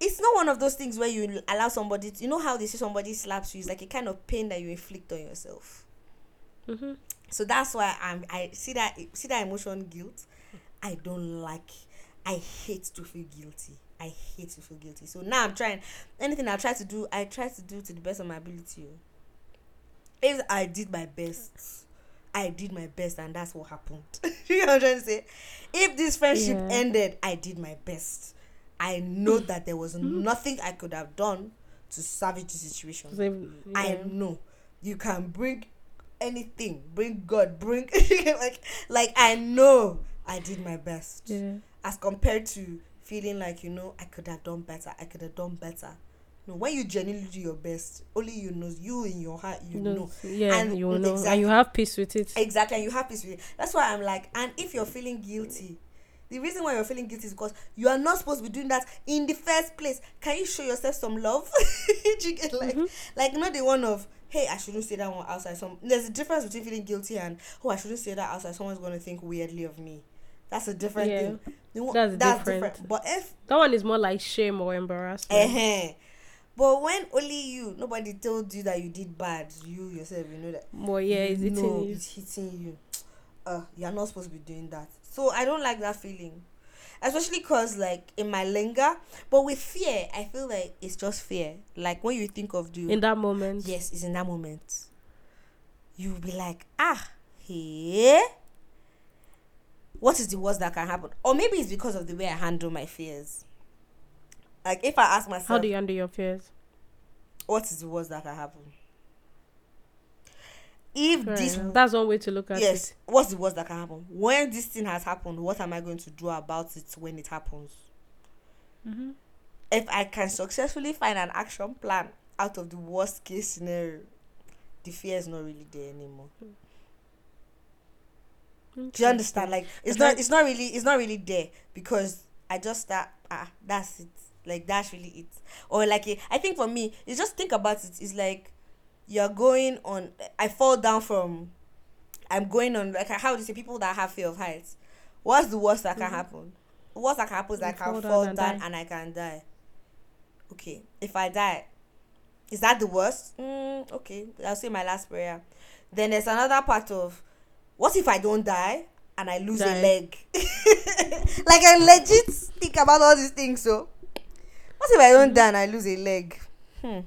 it's not one of those things where you allow somebody to, you know how they say somebody slaps you it's like a kind of pain that you inflict on yourself Mm-hmm. so that's why i'm i see that see that emotion guilt i don't like i hate to feel guilty i hate to feel guilty so now i'm trying anything i try to do i try to do to the best of my ability oh. if i did my best i did my best and that's what happened. You know what i'm trying to say? If this friendship Yeah. ended i did my best. I know that there was hmm. nothing i could have done to salvage the situation. I know. You can bring anything, bring God, bring like like I know I did my best. Yeah. as compared to feeling like you know I could have done better, I could have done better. No, when you genuinely do your best, only you know you in your heart you No, know yeah, And- you know, exactly. and you have peace with it. exactly, and you have peace with it. That's why I'm like, and if you're feeling guilty. The reason why you're feeling guilty is because you are not supposed to be doing that in the first place. Can you show yourself some love? You get like Mhm. like not the one of hey i shouldn't say that one outside some there's a difference between feeling guilty and oh i shouldn't say that outside someone's going to think weirdly of me that's a different Yeah. thing one- That's different. but if That one is more like shame or embarrassment. uh but when only you nobody told you that you did bad you yourself you know that More, yeah, it's you eating know you. it's hitting you uh, you're not supposed to be doing that. So I don't like that feeling. Especially because, like, in my linger, but with fear, I feel like it's just fear. Like, when you think of do In that moment. yes, it's in that moment. You'll be like, ah, hey, what is the worst that can happen? Or maybe it's because of the way I handle my fears. Like, if I ask myself, How do you handle your fears? what is the worst that can happen? If Fair this enough. That's one way to look at yes, it. what's the worst that can happen? When this thing has happened, what am I going to do about it when it happens? Mm-hmm. If I can successfully find an action plan out of the worst case scenario, the fear is not really there anymore. Do you understand? Like it's not it's not really it's not really there because I just start ah that's it. Like that's really it. Or like eh, I think for me, it's just think about it. It's like you're going on I fall down from I'm going on like how do you say people that have fear of heights. What's the worst that can Mhm. happen? Worst that can happen is I can fall down and down and I can die. Okay. If I die, is that the worst? Mm, okay. I'll say my last prayer. Then there's another part of what if I don't die and I lose a leg? like I legit think about all these things. So what if I don't Mhm. die and I lose a leg? Hmm.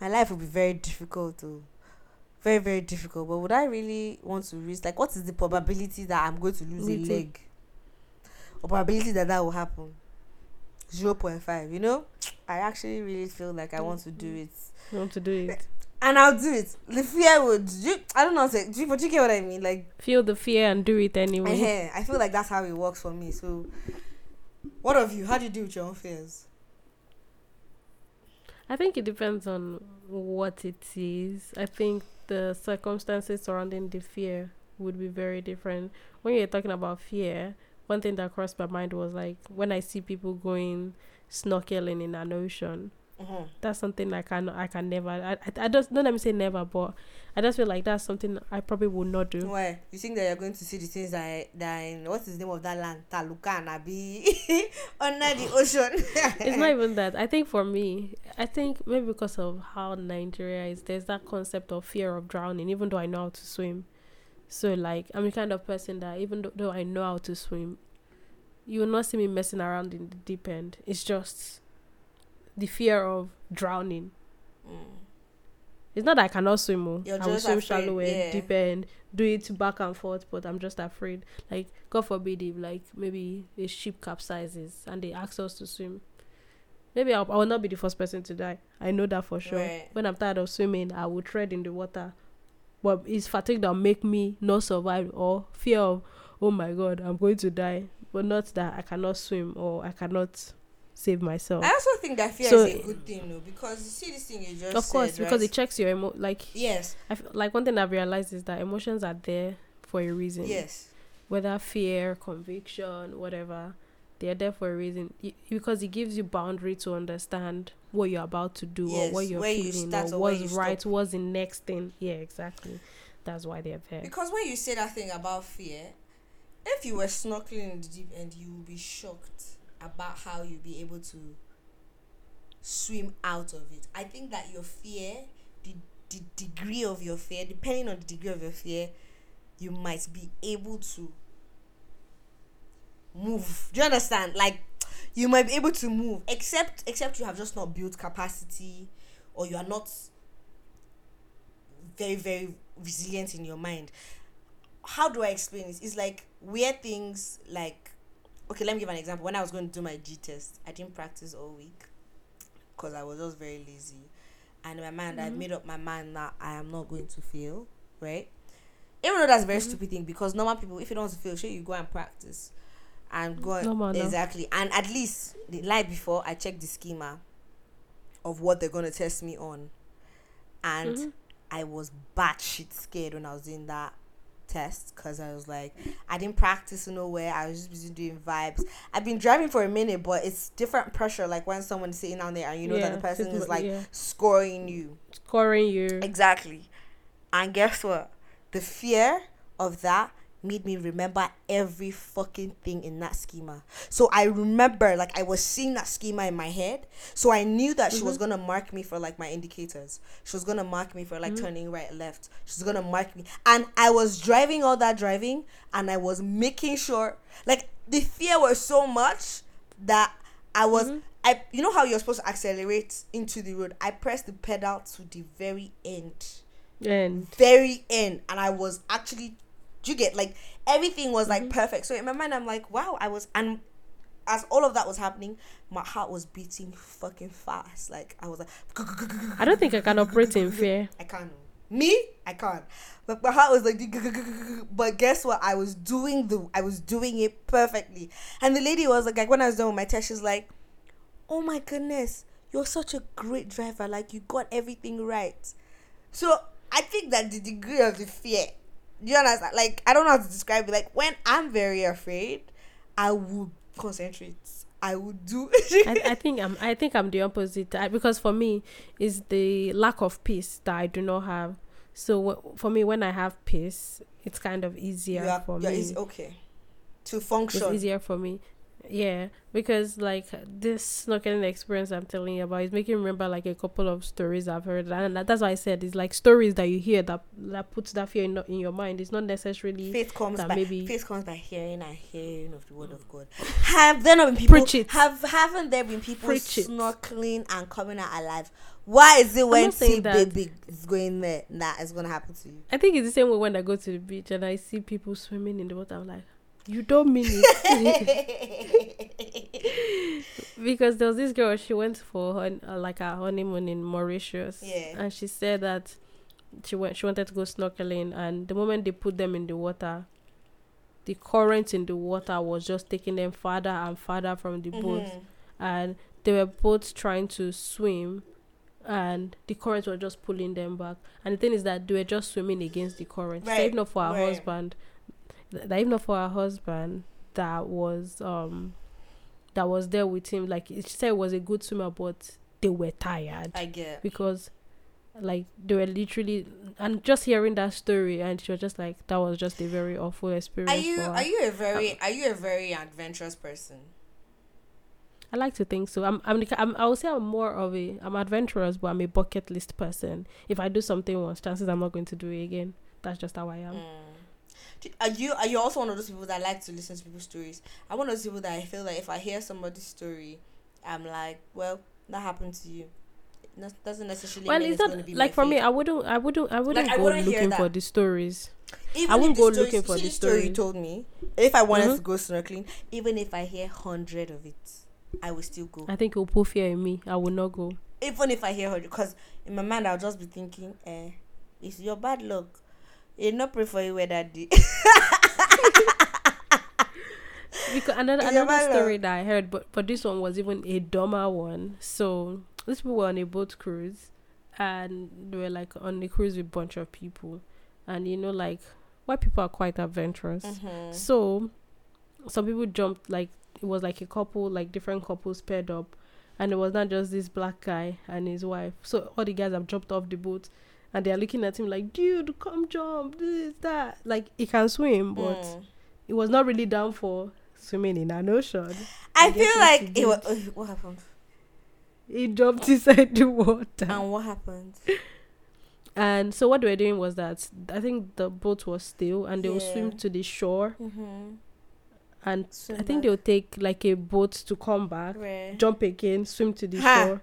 My life will be very difficult to very, very difficult. But would I really want to risk like what is the probability that I'm going to lose Me a too. leg? Or probability that that will happen? 0.5, you know? I actually really feel like I want to do it You want to do it. and I'll do it. The fear would. You, I don't know. Say, do you, but you get what I mean? Like, Feel the fear and do it anyway. eh, I feel like that's how it works for me. So, what of you? How do you deal with your own fears? I think it depends on what it is. I think the circumstances surrounding the fear would be very different. When you're talking about fear, one thing that crossed my mind was like when I see people going snorkeling in an ocean. Mm-hmm. That's something I can I can never. I I, I just don't let me say never, but I just feel like that's something I probably would not do. Why? You think that you're going to see the things that that in what's the name of that land? Taluka and Abi under the ocean. it's not even that. I think for me, I think maybe because of how Nigeria is, there's that concept of fear of drowning, even though I know how to swim. So like I'm the kind of person that even though, I know how to swim, you will not see me messing around in the deep end. It's just the fear of drowning. Mm. It's not that I cannot swim. Oh. You're I will swim afraid, shallow end, yeah. deep end, do it back and forth, but I'm just afraid. Like God forbid if like maybe a ship capsizes and they ask us to swim. Maybe I'll, I will not be the first person to die. I know that for sure. Right. When I'm tired of swimming, I will tread in the water. But it's fatigue that make me not survive or fear of, oh my god, I'm going to die. But not that I cannot swim or I cannot save myself. I also think that fear So- is a good thing, though, because you see this thing you just of course, said, because right? it checks your emo like yes, I feel, like one thing I've realized is that emotions are there for a reason. yes, Whether fear, conviction, whatever, they're there for a reason. Because it gives you boundary to understand what you're about to do Yes, or what you're you feeling start or what's you right, stop. what's the next thing. Yeah, exactly. That's why they're there. Because when you say that thing about fear, if you were snorkeling in the deep end, you will be shocked about how you'll be able to swim out of it. I think that your fear, the the degree of your fear, depending on the degree of your fear, you might be able to move. Do you understand? Like you might be able to move, except except you have just not built capacity, or you are not very very resilient in your mind. How do I explain this? It's like weird things like okay, let me give an example. When I was going to do my G test, I didn't practice all week because I was just very lazy. And in my mind, I Mhm. made up my mind that I am not going to fail, right? Even though that's a very Mhm. stupid thing because normal people, if you don't want to fail, sure you go and practice and go no. exactly. And at least the night before, I checked the schema of what they're gonna test me on, and Mhm. I was batshit scared when I was doing that test because I was like, I didn't practice nowhere. I was just busy doing vibes. I've been driving for a minute, but it's different pressure. Like when someone's sitting down there and you know that the person is like yeah. scoring you. scoring you. Exactly. And guess what? The fear of that made me remember every fucking thing in that schema. So I remember like I was seeing that schema in my head. So I knew that she was mm-hmm. gonna mark me for like my indicators. She was gonna mark me for like mm-hmm. turning right, left. She's gonna mark me. And I was driving all that driving and I was making sure like the fear was so much that I was mm-hmm. I you know how you're supposed to accelerate into the road. I pressed the pedal to the very end And very end and I was actually do you get like everything was like mm-hmm. perfect. So in my mind I'm like, wow, I was and as all of that was happening, my heart was beating fucking fast. Like I was like I don't think I can operate in fear. I can't. Me, I can't. But my heart was like, but guess what? I was doing the, I was doing it perfectly. And the lady was like, like when I was done with my test, she's like, "Oh my goodness, you're such a great driver. Like you got everything right." So I think that the degree of the fear, you understand? Like I don't know how to describe it. Like when I'm very afraid, I would concentrate. I would do. I, I think I'm I think I'm the opposite I, because for me is the lack of peace that I do not have. So wh- for me, when I have peace, it's kind of easier are- for yeah, me. it's okay to function, It's easier for me. Yeah, because like this snorkeling experience I'm telling you about is making me remember like a couple of stories I've heard, and that's why I said it's like stories that you hear that that puts that fear in, in your mind. It's not necessarily Faith comes that by maybe- faith comes by hearing and hearing of the word of God. Mm. Have there not been people Preach it. have haven't there been people Preach it. snorkeling and coming out alive? Why is it when not saying sea that. baby is going there that is gonna happen to you? I think it's the same way when I go to the beach and I see people swimming in the water. I'm like, you don't mean it. because there was this girl she went for uh, like a honeymoon in Mauritius. Yeah. And she said that she went she wanted to go snorkeling and the moment they put them in the water, the current in the water was just taking them farther and farther from the boat. Mhm. And they were both trying to swim and the currents were just pulling them back. And the thing is that they were just swimming against the current. So Right, if not for her right. husband that if not for her husband that was um that was there with him, like she said it was a good swimmer but they were tired I get. because like they were literally and just hearing that story and she was just like that was just a very awful experience Are you are you a very are you a very adventurous person? I like to think so. I'm, I'm, the I'm, I would say I'm more of a, I'm adventurous, but I'm a bucket list person. If I do something once, chances I'm not going to do it again. That's just how I am. Mm. Are you are you also one of those people that like to listen to people's stories? I'm one of those people that I feel like if I hear somebody's story, I'm like, well, that happened to you. It doesn't necessarily Well, mean it's not like for me. I wouldn't, I wouldn't, I wouldn't I go wouldn't looking for the stories. Even I won't go looking for the story you told me. If I wanted Mhm. to go snorkeling, even if I hear hundred of it, I will still go. I think it will put fear in me. I will not go. even if I hear hundred, because in my mind I'll just be thinking, eh, it's your bad luck. You not pray for you where that day. Because another Yeah, another story that I heard, but but this one was even a dumber one. So these people were on a boat cruise, and they were like on the cruise with a bunch of people, and you know like white people are quite adventurous. Mhm. So some people jumped like it was like a couple, like different couples paired up, and it was not just this black guy and his wife. So all the guys have jumped off the boat, and they are looking at him like, "Dude, come jump! This that." Like he can swim, but Mm. he was not really down for swimming in an ocean. I I feel like it was. uh, what happened? He jumped inside the water. And what happened? And so what they were doing was that I think the boat was still, and they would swim to the shore, Mm-hmm. and I think they would take like a boat to come back. Right. jump again, swim to the Ha! shore.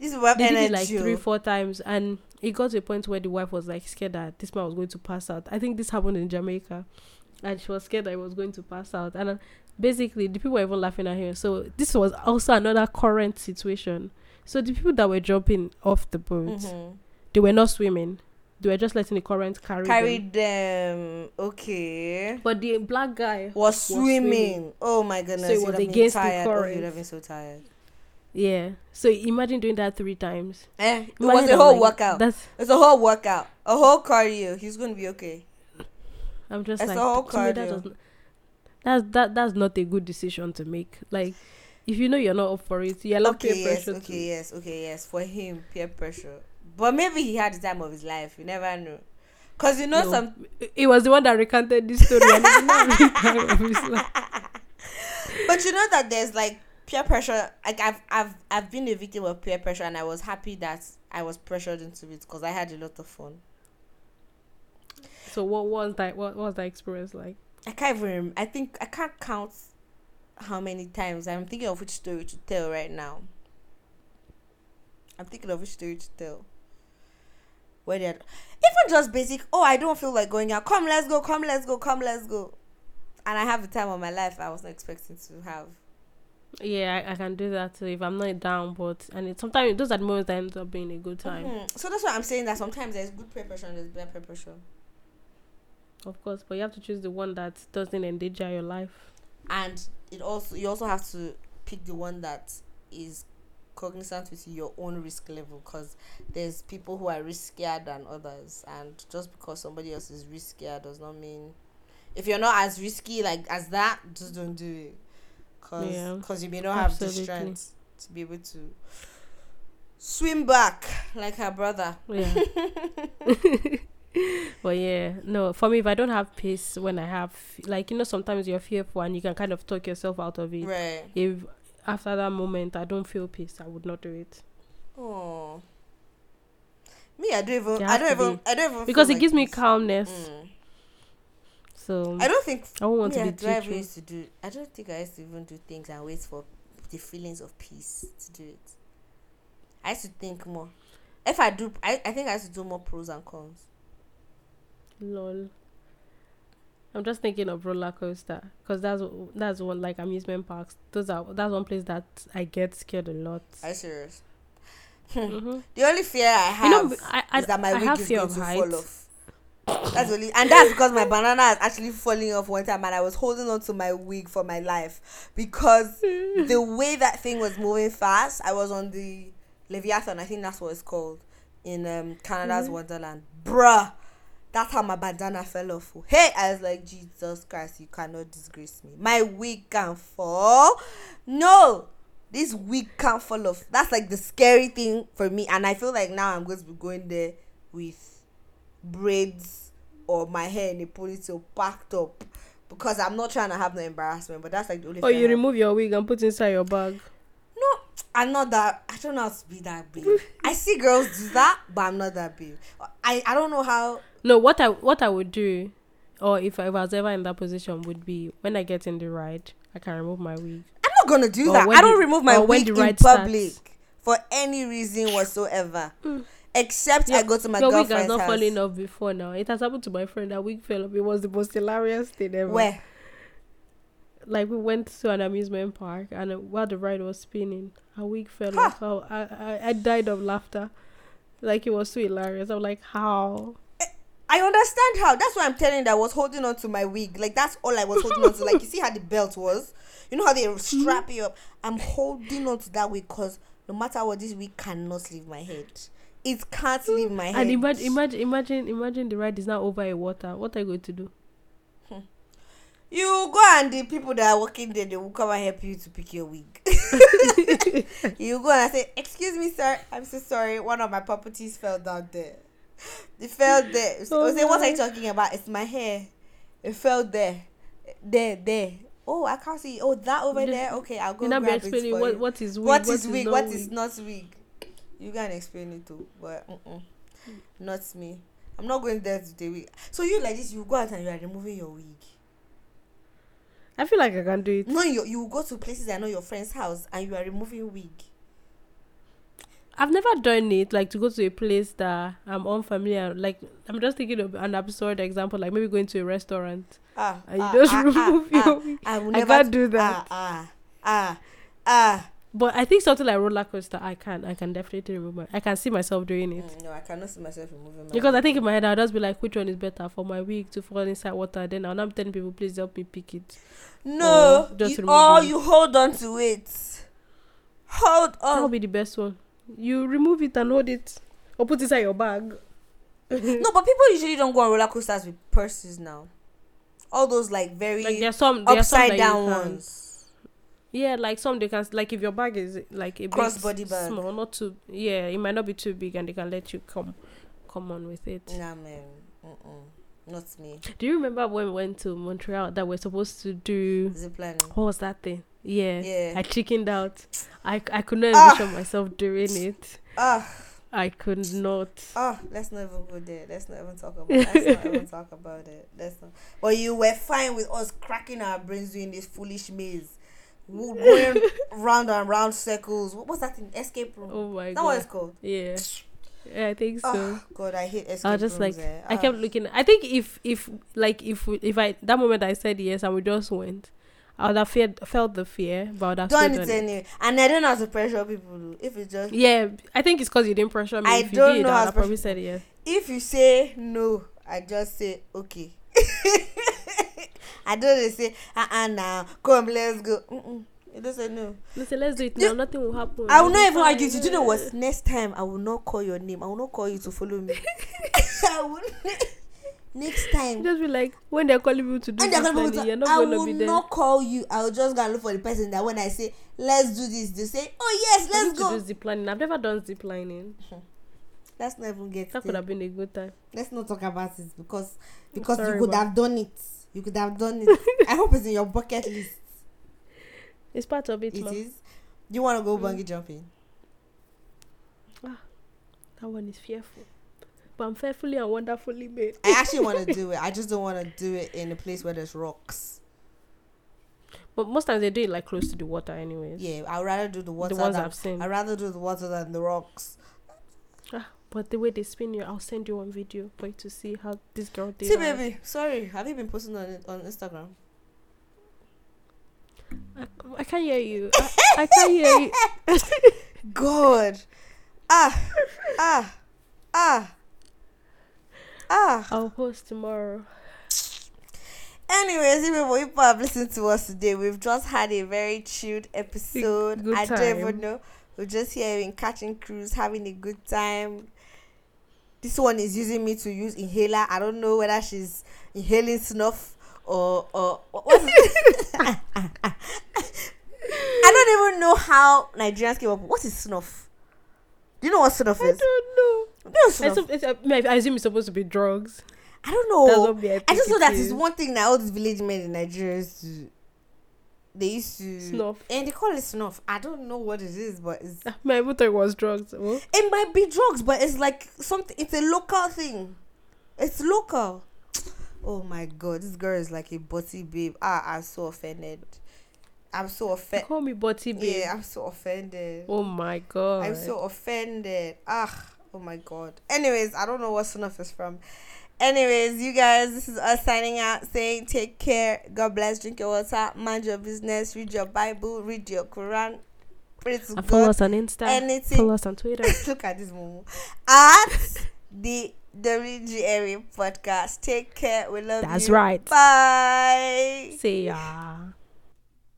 This is what They did it like three, four times, and it got to a point where the wife was like scared that this man was going to pass out. I think this happened in Jamaica, and she was scared that he was going to pass out. And uh, basically, the people were even laughing at her. So this was also another current situation. So the people that were jumping off the boat, Mhm. they were not swimming; they were just letting the current carry, Carry them. them. Okay. But the black guy, Was swimming. swimming. Oh my goodness. So it was against the tired. Oh, current. you'd have been so tired. Yeah. So imagine doing that three times. Eh, it was a a whole like, workout. That's It's a whole workout. A whole cardio. He's gonna be okay. I'm just It's like the whole to that cardio. doesn't- that's that that's not a good decision to make. Like if you know you're not up for it, you allow okay, peer yes, pressure okay, yes, okay, yes. For him, peer pressure. But maybe he had the time of his life. You never know. Cause you know No. some It was the one that recanted this story. and it's not really time of his life. But you know that there's like peer pressure. Like I've I've I've been a victim of peer pressure, and I was happy that I was pressured into it because I had a lot of fun. So what was that? What was that experience like? I can't even. I think I can't count how many times I'm thinking of which story to tell right now. I'm thinking of which story to tell. Where they even just basic. Oh, I don't feel like going out. Come, let's go. Come, let's go. Come, let's go. And I have the time of my life I was not expecting to have. Yeah, I, I can do that too if I'm not down. But and it, sometimes those are the moments that ends up being a good time. Mhm. So that's why I'm saying that sometimes there's good preparation, there's bad preparation. Of course, but you have to choose the one that doesn't endanger your life. and it also you also have to pick the one that is cognizant with your own risk level because there's people who are riskier than others and just because somebody else is riskier does not mean if you're not as risky like as that just don't do it because Yeah. you may not have the strength to be able to swim back like her brother Yeah. but yeah, no, for me, if I don't have peace when I have, like, you know, sometimes you're fearful and you can kind of talk yourself out of it. right If after that moment I don't feel peace, I would not do it. oh me i don't even i don't even i don't even Because it like gives me calmness. Mm. So I don't think I won't want to be too drive used to do. I don't think I used to even do things and wait for the feelings of peace to do it. I used to think more. If I do, I, I think I used to do more pros and cons. Lol. I'm just thinking of roller coaster because that's that's one like amusement parks. Those are that's one place that I get scared a lot. Are you serious? Mhm. The only fear I have You know, I, I, is that my I wig is going of to heights. fall off. That's only, and that's because my banana is actually falling off one time, and I was holding on to my wig for my life because the way that thing was moving fast. I was on the Leviathan, I think that's what it's called in um, Canada's Mhm. Wonderland, bruh. That's how my bandana fell off. Hey, I was like, Jesus Christ, you cannot disgrace me. My wig can fall. No, this wig can't fall off. That's like the scary thing for me. And I feel like now I'm going to be going there with braids or my hair in a ponytail packed up because I'm not trying to have no embarrassment. But that's like the only. I Oh, you have. remove your wig and put inside your bag. No, I'm not that. I don't know how to be that big. I see girls do that, but I'm not that big. I I don't know how. No, what I what I would do, or if I was ever in that position, would be when I get in the ride, I can remove my wig. I'm not gonna do Or that. I don't the- remove my wig in public starts. for any reason whatsoever, Mm. Except I go to my your wig has girlfriend's not house. fallen off before now. It has happened to my friend. That wig fell off. It was the most hilarious thing ever. Where? Like we went to an amusement park, and while the ride was spinning, her wig fell Ha! off. I, I I died of laughter. Like it was so hilarious. I'm like, how? I understand how. That's why I'm telling you that I was holding on to my wig. Like that's all I was holding on to. Like you see how the belt was. You know how they hmm? strap you up. I'm holding on to that wig because no matter what, this wig cannot leave my head. It can't leave my head. And imagine, imagine, imagine, imagine the ride is now over a water. What are you going to do? You go and the people that are working there, they will come and help you to pick your wig. you go and I say, Excuse me, sir, I'm so sorry. One of my properties fell down there. It fell there. Oh I say, What are you talking about? It's my hair. It fell there. There, there. Oh, I can't see. Oh, that over Just- there. Okay, I'll go You now be grab it explaining for what you. what is wig, what is wig? not What is not wig? You can explain it too, but mm-mm, not me. I'm not going there to the wig. So you like this? You go out and you are removing your wig. I feel like I can do it. No, you you go to places I know your friend's house and you are removing wig. I've never done it like to go to a place that I'm unfamiliar. Like I'm just thinking of an absurd example, like maybe going to a restaurant Ah, and you ah, just ah, remove ah, your ah. wig. I will I never can't do that. Ah, ah, ah, ah. But I think something like roller coaster, I can, I can definitely remove my. I can see myself doing it Mm, no, I cannot see myself removing my. because I think in my head I'll just be like, which one is better for my wig to fall inside water? Then I'll not telling people, please help me pick it. no, or just you, remove or the- you hold on to it. Hold on. That'll be the best one. You remove it and hold it, or put it inside your bag. no, but people usually don't go on roller coasters with purses now. All those like very Like there's some there's some upside that down ones. Yeah, like some they can like if your bag is like a bit Crossbody bag. small, not too yeah, it might not be too big, and they can let you come come on with it. Nah, man. Mm-mm. Not me. Do you remember when we went to Montreal that we're supposed to do? Zip lining. What was that thing? Yeah. Yeah. I chickened out. I, I could not Ah. envision myself doing it. Ah. I could not. Oh, let's not even go there. Let's not even talk about. Let's not even talk about it. Let's not. But you were fine with us cracking our brains doing this foolish maze, going round and round circles. What was that thing? Escape room. Oh my that god. it's called? Yeah. Yeah, I think so. Oh God, I hate escape I was just rooms. like, eh. I Ah. kept looking. I think if if like if we, if I that moment I said yes and we just went, I would have feared, felt the fear, but I would have done it anyway, and I don't know how to pressure people. If it's just Yeah, I think it's because you didn't pressure me. I if you don't did, know I how would have to probably said yes. if you say no, I just say okay. I don't dey say uh uh now come let's go. Mm-mm. You don't say no. Listen, let's do it You- now. Nothing will happen. I will not even argue. you. Do you know what? Next time I will not call your name. I will not call you to follow me. I will. Next time. Just be like when they're calling you to do this, Lenny, be you're not to, I going to will be there. not call you. I will just go and look for the person that when I say let's do this, they say, oh yes, I need let's to go. do zip lining. I've never done zip lining. Let's not even get That could there. have been a good time. Let's not talk about it because because sorry, you could have done it. You could have done it. I hope it's in your bucket list. It's part of it, It ma. is. Do you want to go Mm. bungee jumping? Ah, that one is fearful. But I'm fearfully and wonderfully made. I actually want to do it. I just don't want to do it in a place where there's rocks. But most times they do it like close to the water, anyways. Yeah, I'd rather do the water. the ones than, I've seen. I'd rather do the water than the rocks. But the way they spin you, I'll send you one video for you to see how this girl did. See, baby, sorry. Have you been posting on on Instagram? I, I can't hear you. I, I can't hear you. God. Ah, ah, ah, ah. I'll post tomorrow. Anyways, even when people have listened to us today, we've just had a very chilled episode. Good I don't even know. We're just here in catching cruise, having a good time. This one is using me to use inhaler. I don't know whether she's inhaling snuff or or what- what's? I don't even know how Nigerians came up. What is snuff? Do you know what snuff is? I don't know. Do you know I, snuff? it's, uh, I assume it's supposed to be drugs. I don't know. I, just know that it's one thing that all these village men in Nigeria used to. They used to Snuff. and they call it snuff. I don't know what it is, but it's Ah, thought it was drugs. Oh. it might be drugs, but it's like something. It's a local thing. It's local. Oh my god, this girl is like a butty babe. Ah, I'm so offended. I'm so offended. call me Butty Babe. Yeah, I'm so offended. Oh my god. I'm so offended. Ah, oh my god. Anyways, I don't know what snuff is from. Anyways, you guys, this is us signing out saying take care. God bless, drink your water, mind your business, read your Bible, read your Quran. Pray to and follow us on Insta. Anything. Follow us on Twitter. Look at this momo. At the WGMA podcast. Take care. We love That's you. right. Bye. See ya.